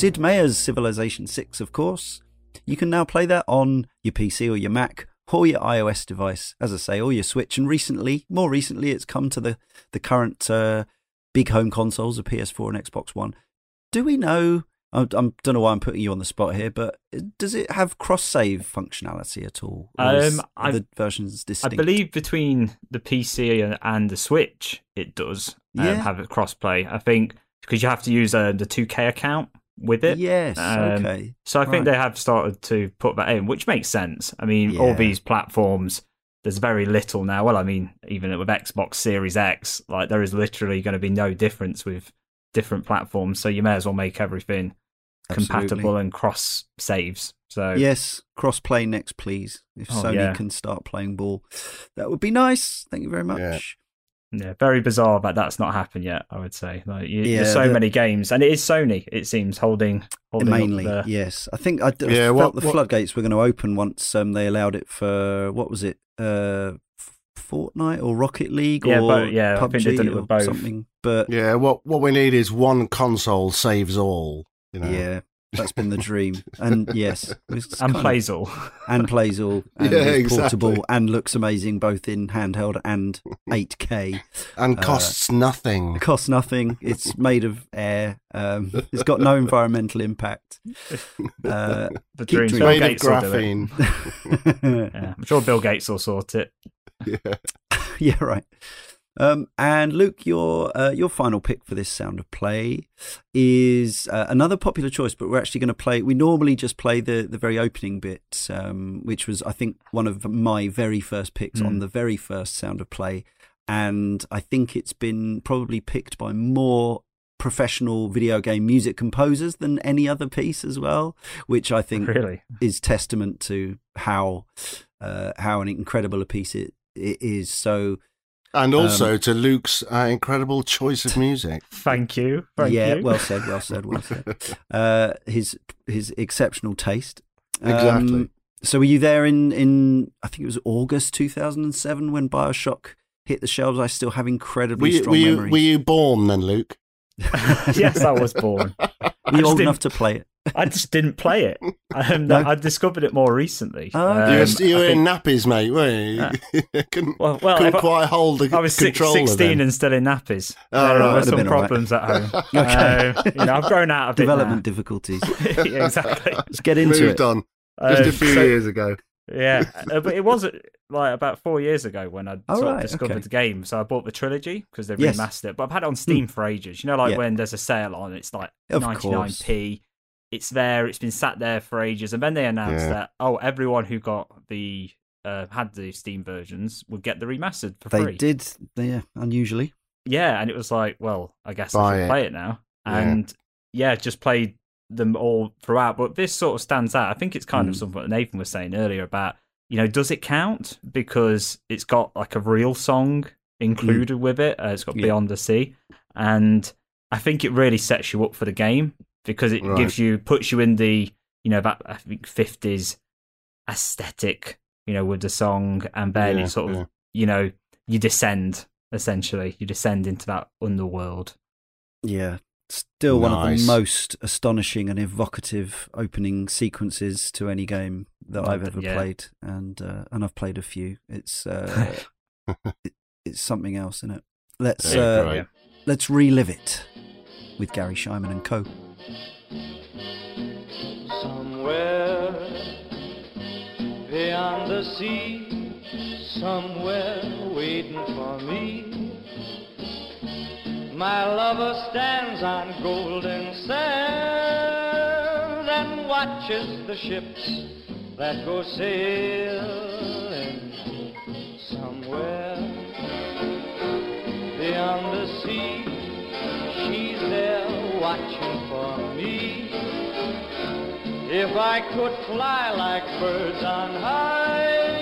Sid Meier's Civilization 6, of course. You can now play that on your PC or your Mac or your iOS device, as I say, or your Switch. And recently, more recently, it's come to the, the current uh, big home consoles of PS4 and Xbox One. Do we know? I, I don't know why I'm putting you on the spot here, but does it have cross save functionality at all? Um, the versions distinct? I believe between the PC and, the Switch, it does um, Yeah. have a crossplay. I think because you have to use uh, the 2K account with it. Yes. Um, okay. So I think they have started to put that in, which makes sense. I mean, Yeah. all these platforms, there's very little now. Well, I mean, even with Xbox Series X, like there is literally going to be no difference with different platforms. So you may as well make everything compatible and cross saves. So Yes, cross play next, please. If Oh, Sony yeah. can start playing ball, that would be nice. Thank you very much. Yeah. Yeah, very bizarre that that's not happened yet. I would say, like, you, Yeah, there's so the- many games, and it is Sony. It seems holding holding Mainly, up the, yes. I think I, I Yeah, felt what- the what- floodgates were going to open once um, they allowed it for what was it, uh, Fortnite or Rocket League Yeah, or but- yeah, I PUBG think done it or both. something. But Yeah, what what we need is one console saves all. You know. yeah, that's been the dream. And yes, *laughs* and kind of- plays all. and plays *laughs* all and Yeah, is exactly. portable and looks amazing both in handheld and 8K. and Uh, costs nothing. Costs nothing. It's made of air. Um, it's got no environmental impact. *laughs* Uh, The Keep dream. dreaming. Bill Made of Gates will graphene. Yeah, I'm sure Bill Gates will sort it. Yeah. yeah, right. Um, and Luke, your uh, your final pick for this sound of play is uh, another popular choice, but we're actually going to play. We normally just play the the very opening bit, um, which was I think one of my very first picks on Mm. the very first sound of play, and I think it's been probably picked by more professional video game music composers than any other piece as well, which I think Really? is testament to how uh, how an incredible a piece it, it is. So And Um, also to Luke's uh, incredible choice of music. *laughs* Thank you. Thank yeah, you. well said, well said, well said. *laughs* Uh, his his exceptional taste. Um, Exactly. so were you there in in I think it was August 2007 when Bioshock hit the shelves? I still have Were you, strong were, you, memories. were you born then, Luke? *laughs* yes, I was born. Were you old enough to play it? I just didn't play it. *laughs* Um, No? I discovered it more recently. Oh. Um, you were, you were think- in nappies, mate, weren't you? *laughs* couldn't well, well couldn't if I, quite hold the I was six, controller 16 then. and still in nappies. Oh, there right. were Would've some been all right. problems at home. *laughs* Okay. Um, you know, I've grown out of Development difficulties. Yeah, exactly. Let's get into Moved it. on just a few so- years ago. Yeah, uh, but it was uh, like about four years ago when I Oh, sort right, of discovered okay. the game. So I bought the trilogy because they've Yes. Remastered it. But I've had it on Steam for ages. You know, like Yeah. when there's a sale on, it's like Of 99p. It's there. It's been sat there for ages, and then they announced Yeah. that oh, everyone who got the uh, had the Steam versions would get the remastered for They free. did, yeah, unusually. Yeah, and it was like, well, I guess Buy I should it. play it now. And yeah, just played them all throughout. But this sort of stands out. I think it's kind of Mm. something that Nathan was saying earlier about, you know, does it count? Because it's got like a real song included with it. Uh, it's got Yeah. Beyond the Sea. And I think it really sets you up for the game because it Right. gives you, puts you in the, you know, that I think 50s aesthetic, you know, with the song. And then Yeah, it sort of yeah. you know, you descend essentially. You descend into that underworld. Yeah. Still one of the most astonishing and evocative opening sequences to any game that I've ever yeah. played, and uh, and I've played a few. It's uh, *laughs* it, it's something else, isn't it? Let's Yeah, uh, great. let's relive it with Garry Schyman and Co. Somewhere beyond the sea, somewhere waiting for me. My lover stands on golden sands and watches the ships that go sailing somewhere beyond the sea. She's there watching me. If I could fly like birds on high,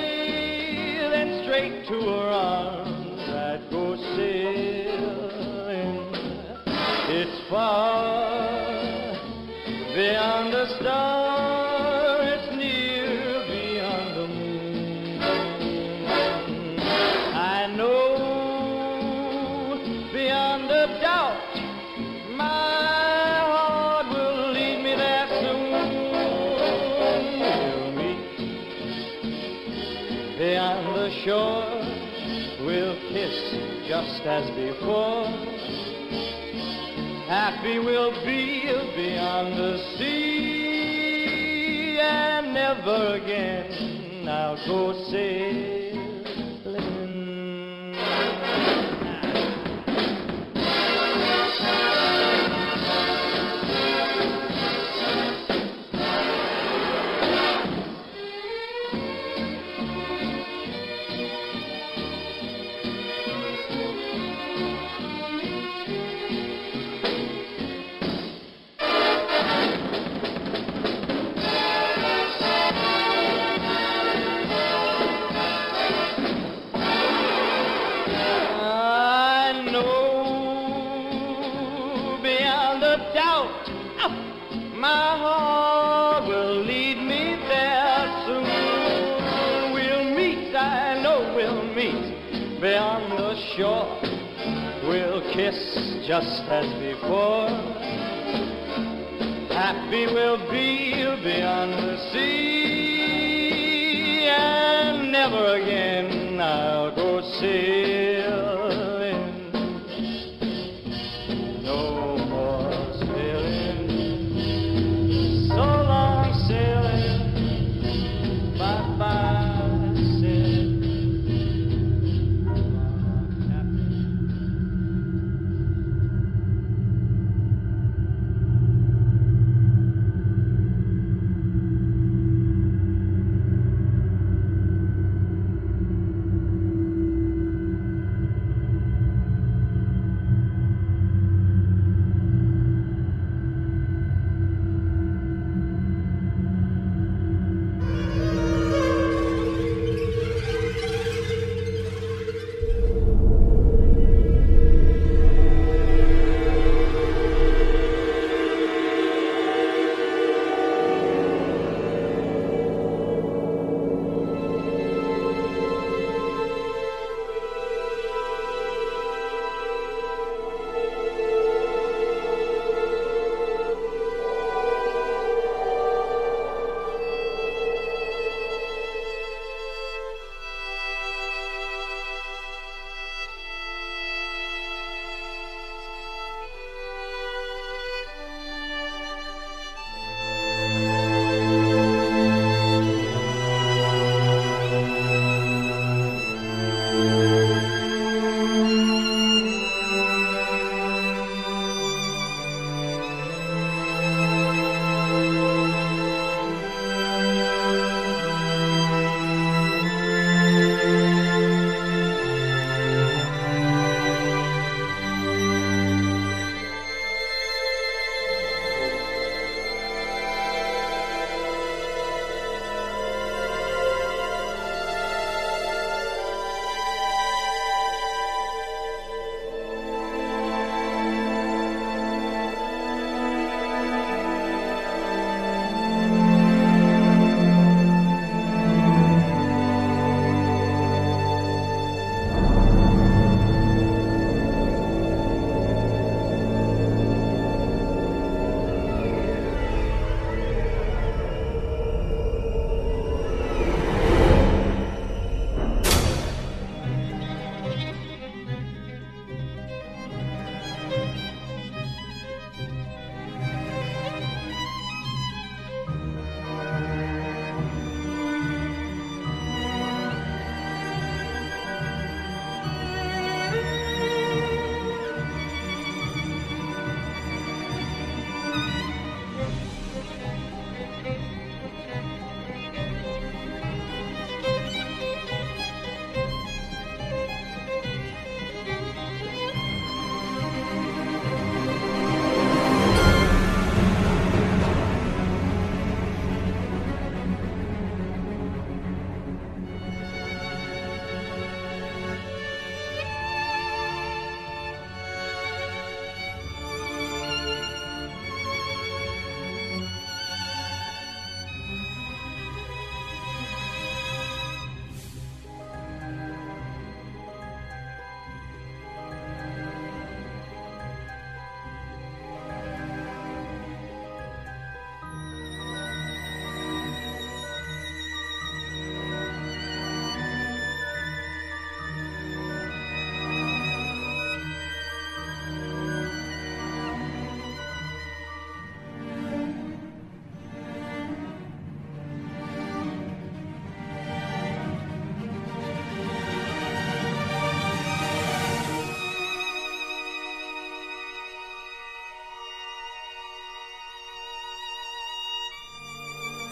then straight to her arms I'd go sailing. It's far just as before. Happy we'll be beyond the sea, and never again I'll go sailing. Just as before. Happy we'll be beyond the sea, and never again I'll go sailing.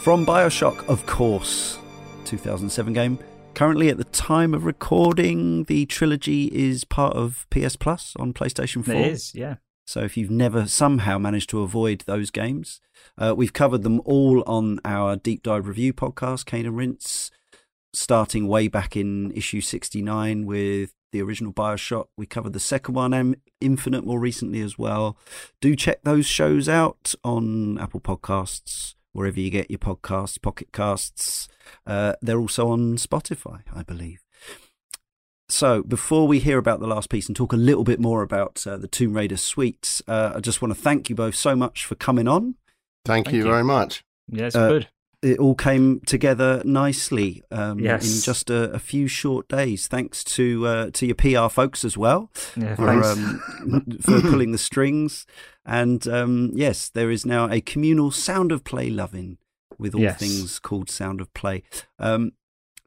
From Bioshock, of course, 2007 game. Currently, at the time of recording, the trilogy is part of PS Plus on PlayStation 4. It is, yeah. So if you've never somehow managed to avoid those games, uh, we've covered them all on our deep dive review podcast, Cane and Rinse, starting way back in issue 69 with the original Bioshock. We covered the second one, and Infinite, more recently as well. Do check those shows out on Apple Podcasts, wherever you get your podcasts, Pocket Casts. Uh, they're also on Spotify, I believe. So, before we hear about the last piece and talk a little bit more about uh, the Tomb Raider suites, uh, I just want to thank you both so much for coming on. Thank, Thank you, you. very much. Yeah, it's Uh, good. It all came together nicely um, Yes. in just a, a few short days. Thanks to uh, to your PR folks as well Yeah, for, um, for pulling the strings. And um, yes, there is now a communal sound of play loving with all Yes. things called sound of play. Um,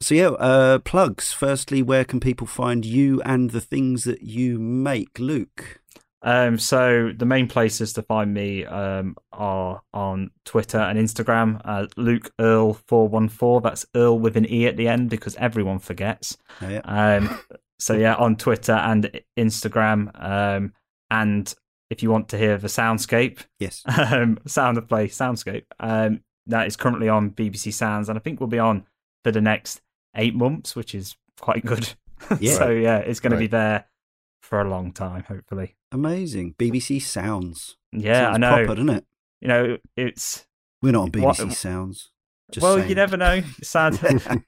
so yeah, uh, plugs. Firstly, where can people find you and the things that you make, Luke? Um, so the main places to find me um, are on Twitter and Instagram. Uh, Luke Earle four one four. That's Earl with an e at the end because everyone forgets. Oh, yeah. Um, so yeah, on Twitter and Instagram. Um, and if you want to hear the soundscape, Yes. *laughs* um, sound of play soundscape, um, that is currently on BBC Sounds, and I think will be on for the next eight months, which is quite good. *laughs* Yeah. so yeah, it's going to be there for a long time, hopefully. Amazing. BBC Sounds. Yeah, Sounds I know. Proper, doesn't it? You know, it's We're not on What- BBC Sounds. Just well, saying. you never know. *laughs* Sounds, you,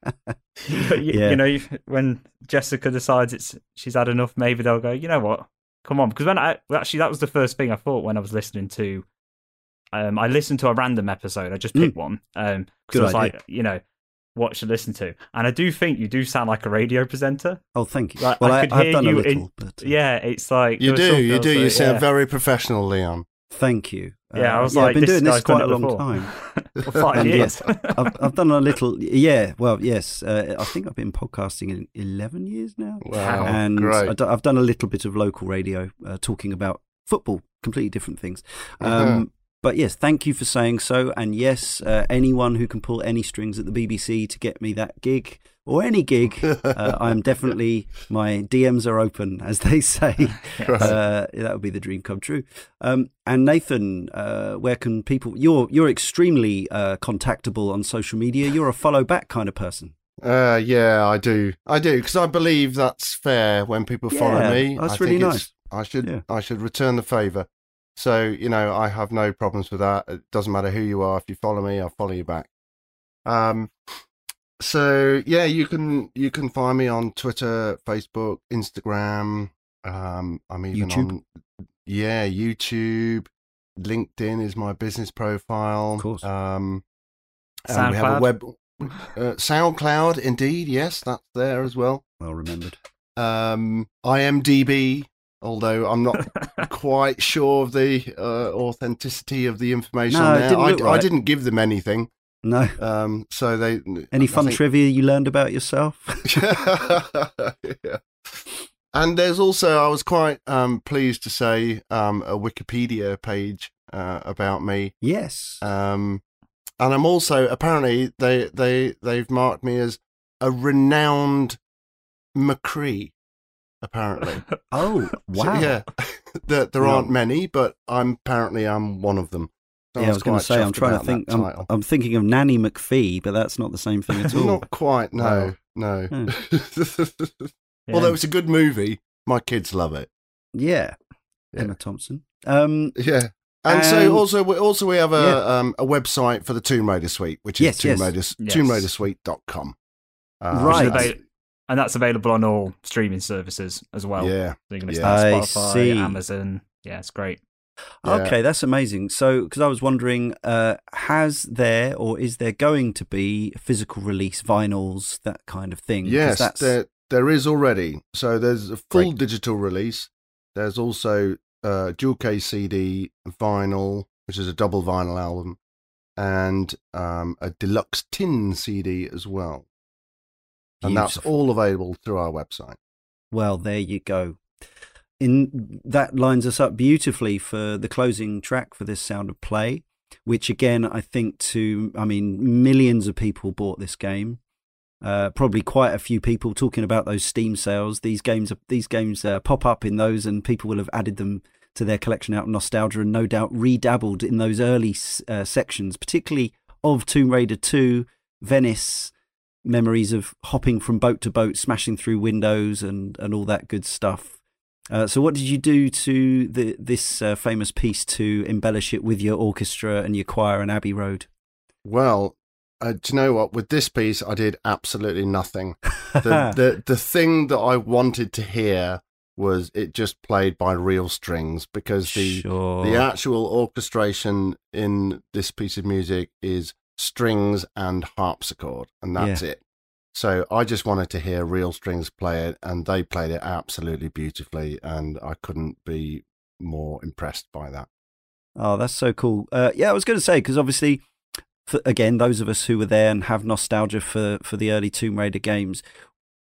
Yeah. you know, when Jessica decides it's she's had enough, maybe they'll go. You know what? Come on, because when I actually that was the first thing I thought when I was listening to. Um, I listened to a random episode. I just picked one. Um, because Good I was idea. like, you know, what should listen to? And I do think you do sound like a radio presenter. Oh, thank you. Like, well, I I, could have hear done a little, in- but uh, Yeah, it's like You do, you do. else You that- sound yeah. very professional, Leon. thank you. Yeah, I Uh, was yeah, like, I've been this doing this guy's quite a long before. time. *laughs* *laughs* For five And years. *laughs* I've, I've done a little, yeah. Well, yes. Uh, I think I've been podcasting in eleven years now, Wow, and great. I do- I've done a little bit of local radio, uh, talking about football, completely different things. Um, Uh-huh. But yes, thank you for saying so. And yes, uh, anyone who can pull any strings at the BBC to get me that gig or any gig, *laughs* uh, I'm definitely my DMs are open, as they say. *laughs* Right. Uh, that would be the dream come true. Um, and Nathan, uh, where can people? You're you're extremely uh, contactable on social media. You're a follow back kind of person. Uh, yeah, I do. I do because I believe that's fair when people follow Yeah, me. that's I really nice. I should Yeah. I should return the favor. So you know, I have no problems with that. It doesn't matter who you are. If you follow me, I'll follow you back. Um, so yeah, you can you can find me on Twitter, Facebook, Instagram. Um, I'm even YouTube? on yeah YouTube. LinkedIn is my business profile. Of course. Um, and we have a web *laughs* uh, SoundCloud. Indeed, yes, that's there as well. Well remembered. Um, IMDb, although I'm not *laughs* quite sure of the uh, authenticity of the information No, there. I, look I didn't give them anything. No. Um, so they Any I fun think- trivia you learned about yourself? *laughs* yeah. And there's also, I was quite um, pleased to say, um, a Wikipedia page uh, about me. yes. Um, and I'm also apparently they they they've marked me as a renowned McCree. Apparently, *laughs* oh So, wow. yeah, *laughs* there, there No. aren't many, but I'm apparently I'm one of them. So yeah, I was going to say I'm trying to think. I'm. I'm thinking of Nanny McPhee, but that's not the same thing at *laughs* all. Not quite. No, no. *laughs* Yeah. Although it's a good movie, my kids love it. yeah. Yeah. Emma Thompson. Um, Yeah. And, And- so also we also we have a Yeah. um, a website for the Tomb Raider suite, which is Yes, Tomb yes. Raider Yes. TombRaiderSuite.com. Uh, Right. Which and that's available on all streaming services as well. Yeah. So you can listen Yeah. to I Spotify, see. Amazon. Yeah, it's great. Yeah. Okay, that's amazing. So, because I was wondering, uh, has there or is there going to be physical release vinyls, that kind of thing? Yes, that's there there is already. So there's a full Great. digital release. There's also uh, dual case CD, vinyl, which is a double vinyl album, and um, a deluxe tin CD as well. And that's all available through our website. Well, there you go. In that lines us up beautifully for the closing track for this sound of play. which again I think to I mean millions of people bought this game. Uh, probably quite a few people talking about those Steam sales. These games, these games uh, pop up in those, and people will have added them to their collection out of nostalgia, and no doubt redabbled in those early uh, sections, particularly of Tomb Raider Two, Venice, memories of hopping from boat to boat, smashing through windows, and and all that good stuff. Uh, so, what did you do to the, this uh, famous piece to embellish it with your orchestra and your choir and Abbey Road? Well, uh, do you know what? With this piece, I did absolutely nothing. The, *laughs* the the thing that I wanted to hear was it just played by real strings because the sure. the actual orchestration in this piece of music is strings and harpsichord, and that's Yeah. it. So I just wanted to hear real strings play it, and they played it absolutely beautifully, and I couldn't be more impressed by that. Oh, that's so cool. Uh, yeah, I was going to say because obviously, for, again, those of us who were there and have nostalgia for for the early Tomb Raider games,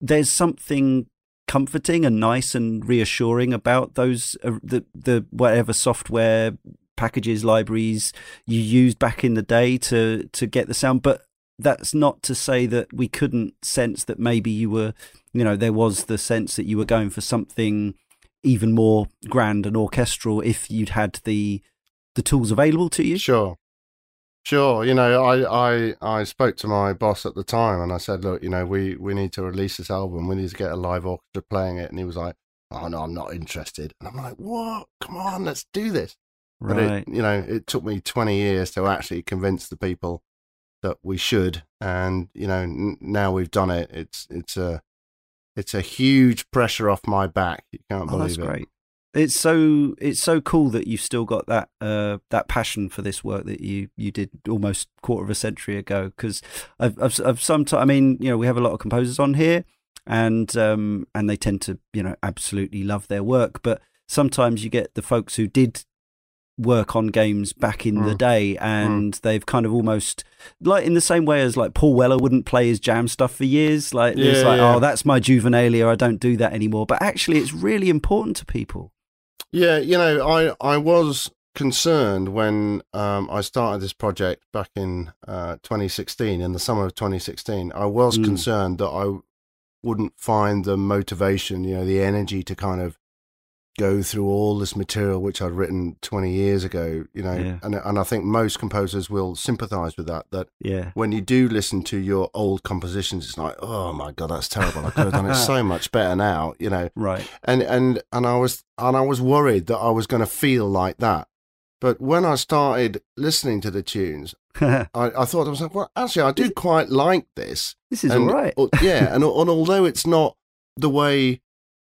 there's something comforting and nice and reassuring about those uh, the the whatever software packages libraries you used back in the day to to get the sound but that's not to say that we couldn't sense that maybe you were you know there was the sense that you were going for something even more grand and orchestral if you'd had the the tools available to you Sure. Sure. You know, I, I, I spoke to my boss at the time and I said, look, you know, we, we need to release this album. We need to get a live orchestra playing it. And he was like, oh, no, I'm not interested. And I'm like, what? Come on, let's do this. But right it, you know, it took me 20 years to actually convince the people that we should. And, you know, n- now we've done it. It's, it's a, it's a huge pressure off my back. You can't oh, believe that's it. great it's so it's so cool that you've still got that uh that passion for this work that you you did almost quarter of a century ago because I've, I've I've sometimes I mean you know we have a lot of composers on here and um and they tend to you know absolutely love their work but sometimes you get the folks who did work on games back in the Mm. day and they've kind of almost like in the same way as like Paul Weller wouldn't play his Jam stuff for years like it's like yeah. oh that's my juvenilia I don't do that anymore but actually it's really important to people Yeah, you know, I I was concerned when um, I started this project back in uh, 2016, in the summer of 2016. I was Mm. concerned that I wouldn't find the motivation, you know, the energy to kind of go through all this material which I'd written 20 years ago, you know, Yeah. and and I think most composers will sympathize with that. That yeah when you do listen to your old compositions, it's like, oh my god, that's terrible. I could have done it so *laughs* much better now, you know right and and and I was and I was worried that I was going to feel like that. But when I started listening to the tunes, *laughs* I, I thought I was like, well, actually, I do quite like this. this is and, all right yeah, *laughs* and, and although it's not the way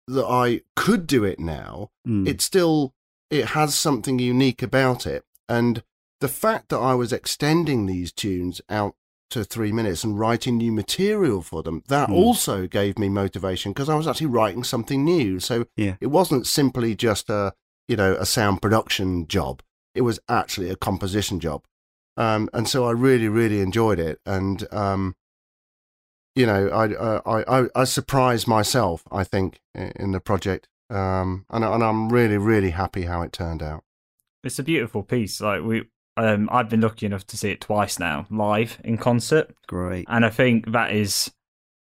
that I could do it now, Mm. it still it has something unique about it. And the fact that I was extending these tunes out to three minutes and writing new material for them, that Hmm. also gave me motivation because I was actually writing something new. So Yeah. it wasn't simply just a you know a sound production job. It was actually a composition job. Um, and so I really, really enjoyed it. And um, you know, I, uh, I, I, I surprised myself, I think, in the project. Um, and, and I'm really, really happy how it turned out. It's a beautiful piece. Like we, um, I've been lucky enough to see it twice now, live in concert, great and I think that is,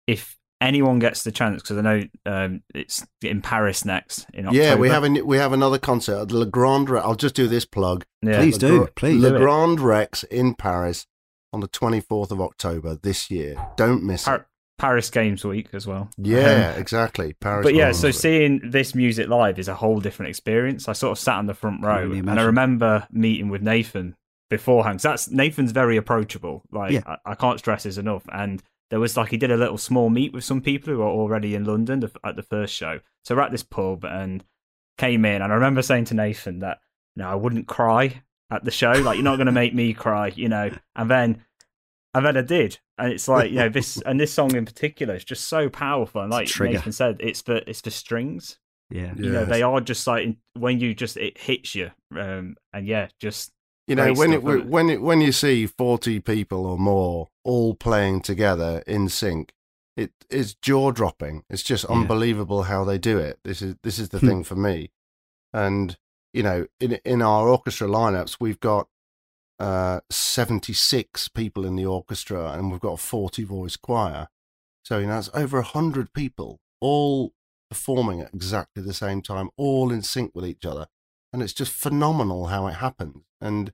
if anyone gets the chance, because I know um, it's in Paris next in October. Yeah, we have a, we have another concert at Le Grand Rex. I'll just do this plug. Yeah. Please Le do, Gra- please. Le Grand Rex in Paris on the 24th of October this year. Don't miss it. Paris Games Week as well. Yeah, um, exactly. Paris. But yeah, so seeing this music live is a whole different experience. I sort of sat in the front row, really and I remember meeting with Nathan beforehand. So that's Nathan's very approachable. Like Yeah. I, I can't stress this enough. And there was like he did a little small meet with some people who were already in London at the first show. So we're at this pub and came in, and I remember saying to Nathan that you know I wouldn't cry at the show. Like you're not going to make me cry, you know. And then and then I did, and it's like you know this *laughs* and this song in particular is just so powerful. And It's a like trigger. Nathan said, it's for it's for strings. yeah You know they are just like when you just it hits you, um, and yeah, just You know, when stuff, it, isn't it? when it, when you see forty people or more all playing together in sync, it is jaw dropping. It's just Yeah. unbelievable how they do it. This is this is the Hmm. thing for me. And you know, in in our orchestra lineups, we've got uh, 76 people in the orchestra and we've got a 40 voice choir. So, you know, it's over 100 people all performing at exactly the same time, all in sync with each other. And it's just phenomenal how it happens. And,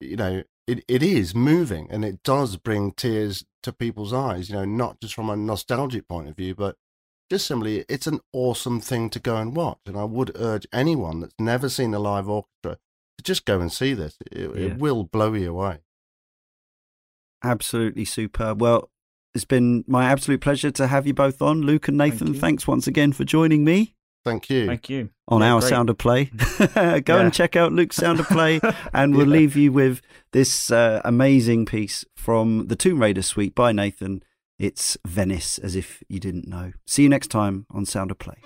you know, it, it is moving and it does bring tears to people's eyes, you know, not just from a nostalgic point of view, but just simply it's an awesome thing to go and watch. And I would urge anyone that's never seen a live orchestra to just go and see this. It, yeah. it will blow you away. Absolutely superb. Well, it's been my absolute pleasure to have you both on. Luke and Nathan, Thank thanks once again for joining me. Thank you. Thank you. On yeah, our great. Sound of Play. *laughs* *laughs* Go yeah. and check out Luke's Sound of Play, *laughs* and we'll yeah. leave you with this uh, amazing piece from the Tomb Raider suite by Nathan. It's Venice, as if you didn't know. See you next time on Sound of Play.